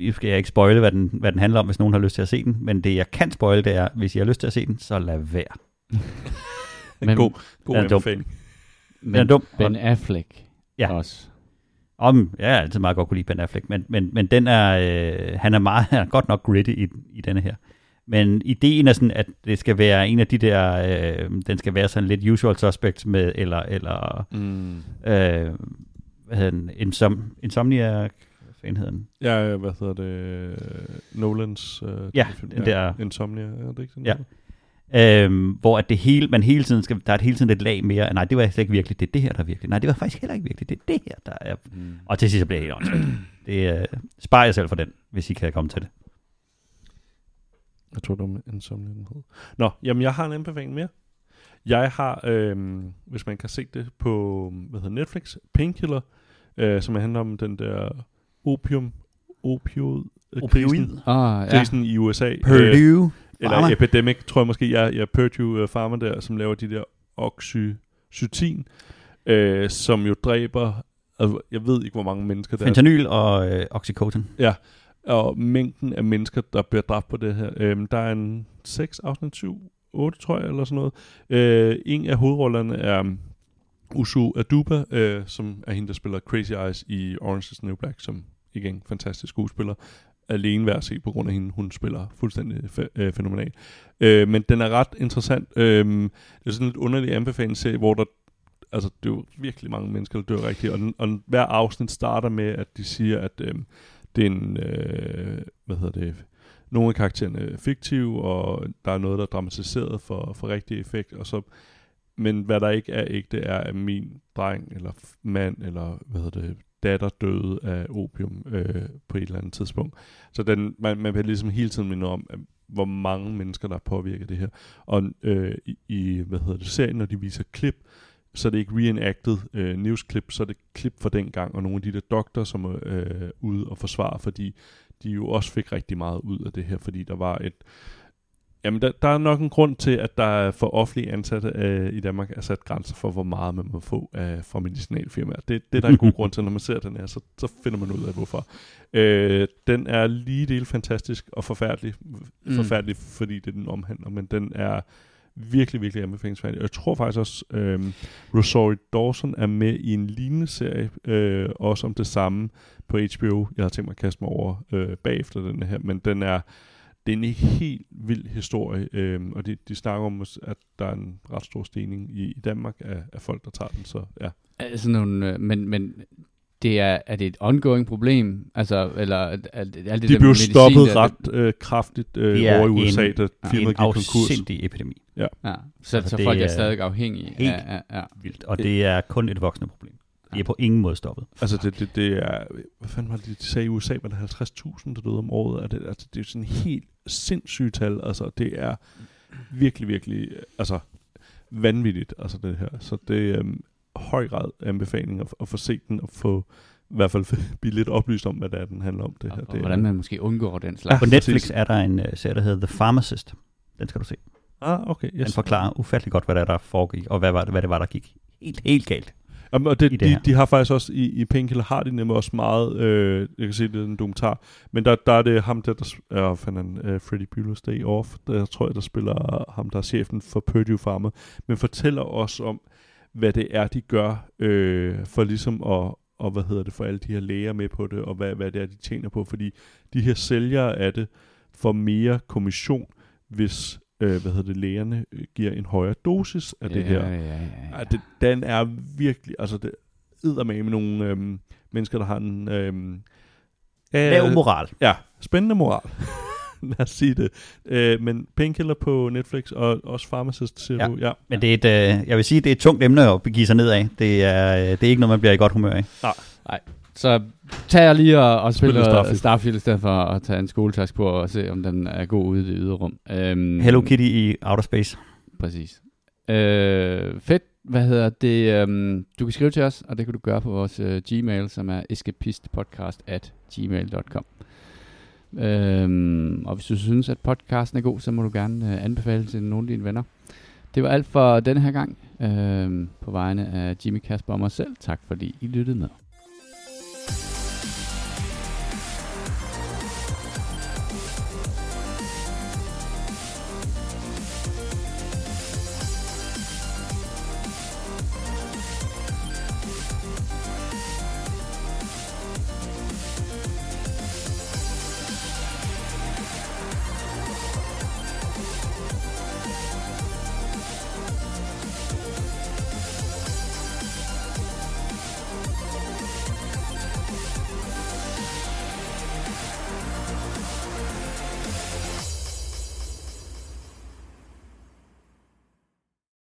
nu skal jeg ikke spoile, hvad den, hvad den handler om, hvis nogen har lyst til at se den. Men det, jeg kan spoile, det er, hvis I har lyst til at se den, så lad være. En <laughs> Men- god, god Den er dum. anbefaling. Den er dum. Ben Affleck Ja. også. Om, jeg har altid meget godt kunne lide Ben Affleck, men, men, men den er, øh, han er meget, <laughs> han er godt nok gritty i, i denne her. Men ideen er sådan, at det skal være en af de der, øh, den skal være sådan lidt usual suspects med, eller, eller Mm. øh, hvad hedder den, Insom, Insomnia, hvad fanden hedder den? Ja, ja, hvad hedder det? Nolans øh, Ja, film. den der- Insomnia, er det ikke sådan? Ja. noget? Øhm, hvor at det hele, man hele tiden skal, der er et hele tiden et lag mere, nej, det var slet ikke virkelig, det er det her, der er virkelig. Nej, det var faktisk heller ikke virkelig, det er det her, der er. Mm. Og til sidst så bliver det helt åndssvagt. Det øh, sparer jeg selv for den, hvis I kan komme til det. Jeg tror, det var Insomnia, den hed. Nå, jamen jeg har en anbefaling mere. Jeg har, øh, hvis man kan se det på, hvad hedder Netflix, Painkiller, øh, som handler om den der opium, opioid, øh, krisen, Oh, ja. krisen i USA. Øh, Purdue. eller Pharma. Epidemic, tror jeg måske, ja, ja Purdue uh, Pharma der, som laver de der oxycytin, øh, som jo dræber, altså, jeg ved ikke, hvor mange mennesker der er, Fentanyl og øh, Oxycontin. og mængden af mennesker, der bliver dræbt på det her. Øhm, der er en 6 afsnit 7, 8 tror jeg, eller sådan noget. Øh, en af hovedrollerne er um, Usu Aduba, øh, som er hende, der spiller Crazy Eyes i Orange is the New Black, som igen fantastisk skuespiller. Alene værd at se på grund af hende. Hun spiller fuldstændig fæ- øh, fænomenal. Øh, men den er ret interessant. Øh, det er sådan et underligt anbefalingsserie, hvor der altså, det er jo virkelig mange mennesker, der dør rigtigt. Og, den, og den, hver afsnit starter med, at de siger, at øh, det er en, øh, hvad hedder det, nogle af karaktererne er fiktive, og der er noget, der er dramatiseret for, for rigtig effekt, og så, men hvad der ikke er ægte, er, at min dreng, eller mand, eller hvad hedder det, datter døde af opium øh, på et eller andet tidspunkt. Så den, man, man bliver ligesom hele tiden minde om, hvor mange mennesker, der påvirker det her. Og øh, i, i, hvad hedder det, serien, når de viser klip, så er det ikke reenacted øh, newsklip, så er det klip fra dengang, og nogle af de der doktorer, som øh, er øh, ude og forsvare, fordi de jo også fik rigtig meget ud af det her, fordi der var et... Jamen, der, der er nok en grund til, at der er for offentlige ansatte øh, i Danmark er sat grænser for, hvor meget man må få øh, fra medicinalfirmaer. Det, det er der en god grund til, når man ser den her, så, så finder man ud af, hvorfor. Øh, den er lige del fantastisk og forfærdelig. Mm. Forfærdelig, fordi det den omhandler, men den er virkelig, virkelig anbefalingsværdig. Jeg tror faktisk også, øh, Rosario Dawson er med i en lignende serie, øh, også om det samme på HBO. Jeg har tænkt mig at kaste mig over øh, bagefter den her, men den er, det er en helt vild historie, øh, og de, de snakker om, at der er en ret stor stigning i, i Danmark af, af folk, der tager den, så ja. Altså nogle, øh, men, men det er, er det et ongoing problem? Altså, eller er, er, det- er det De blev medicin, stoppet der- ret øh, kraftigt øh, Det er over i USA, en- da En firmaet gik konkurs. afsindig epidemi. Ja, så, Altså, så det folk er er stadig afhængige. helt- Ja, ja, ja. Vildt. Og det er kun et voksende problem. Er på ingen måde stoppet. Altså, det, det, det er... Hvad fanden var det, de sagde i USA? Var det 50.000, der døde om året? Er det, altså, det er sådan helt sindssygt tal. Altså, det er virkelig, virkelig... Altså, vanvittigt, altså det her. Så det er um, høj grad anbefaling at, at få set den og få i hvert fald <laughs> blive lidt oplyst om, hvad det er, den handler om. Det Og, her. og Det er- hvordan man måske undgår den slags. På Ja, Netflix præcis. er der en uh, serie, der hedder The Pharmacist. Den skal du se. Ah, okay. Den Yes. forklarer ufattelig godt, hvad der, er, der foregik, og hvad, var det, hvad det var, der gik helt, helt galt. Jamen, og det, i det de, her. de har faktisk også, i, i Painkiller har de nemlig også meget, øh, jeg kan se, det er en dokumentar, men der, der er det ham der, der er fanden, uh, Freddy Bueller's Day Off, der tror jeg, der spiller ham, der er chefen for Purdue Pharma, men fortæller også om, hvad det er, de gør, øh, for ligesom at, og hvad hedder det, for alle de her læger med på det, og hvad, hvad det er, de tjener på, fordi de her sælgere af det får mere kommission, hvis, øh, hvad hedder det, lægerne øh, giver en højere dosis af det her. Ja, ja, ja, Ja, ja. det, den er virkelig, altså det med med nogle øhm, mennesker, der har en øhm, Lav moral. ja, spændende moral. <laughs> Lad os sige det. Øh, men Painkiller på Netflix, og også Pharmacist, siger Ja. du. Ja. Men det er et, øh, jeg vil sige, det er et tungt emne at begive sig ned af. Det er, øh, det er ikke noget, man bliver i godt humør af. Så tager jeg lige og, og Spiller spiller Starfield. Starfield. I stedet for at tage en skoletask på og se, om den er god ude i det ydre rum. Um, Hello Kitty i Outer Space. Præcis. Øh, fedt. Hvad hedder det? Um, du kan skrive til os, og det kan du gøre på vores uh, Gmail, som er escapistpodcast at gmail.com. Um, og hvis du synes, at podcasten er god, så må du gerne uh, anbefale til nogle af dine venner. Det var alt for denne her gang. Um, på vegne af Jimmy Kasper og mig selv. Tak fordi I lyttede med.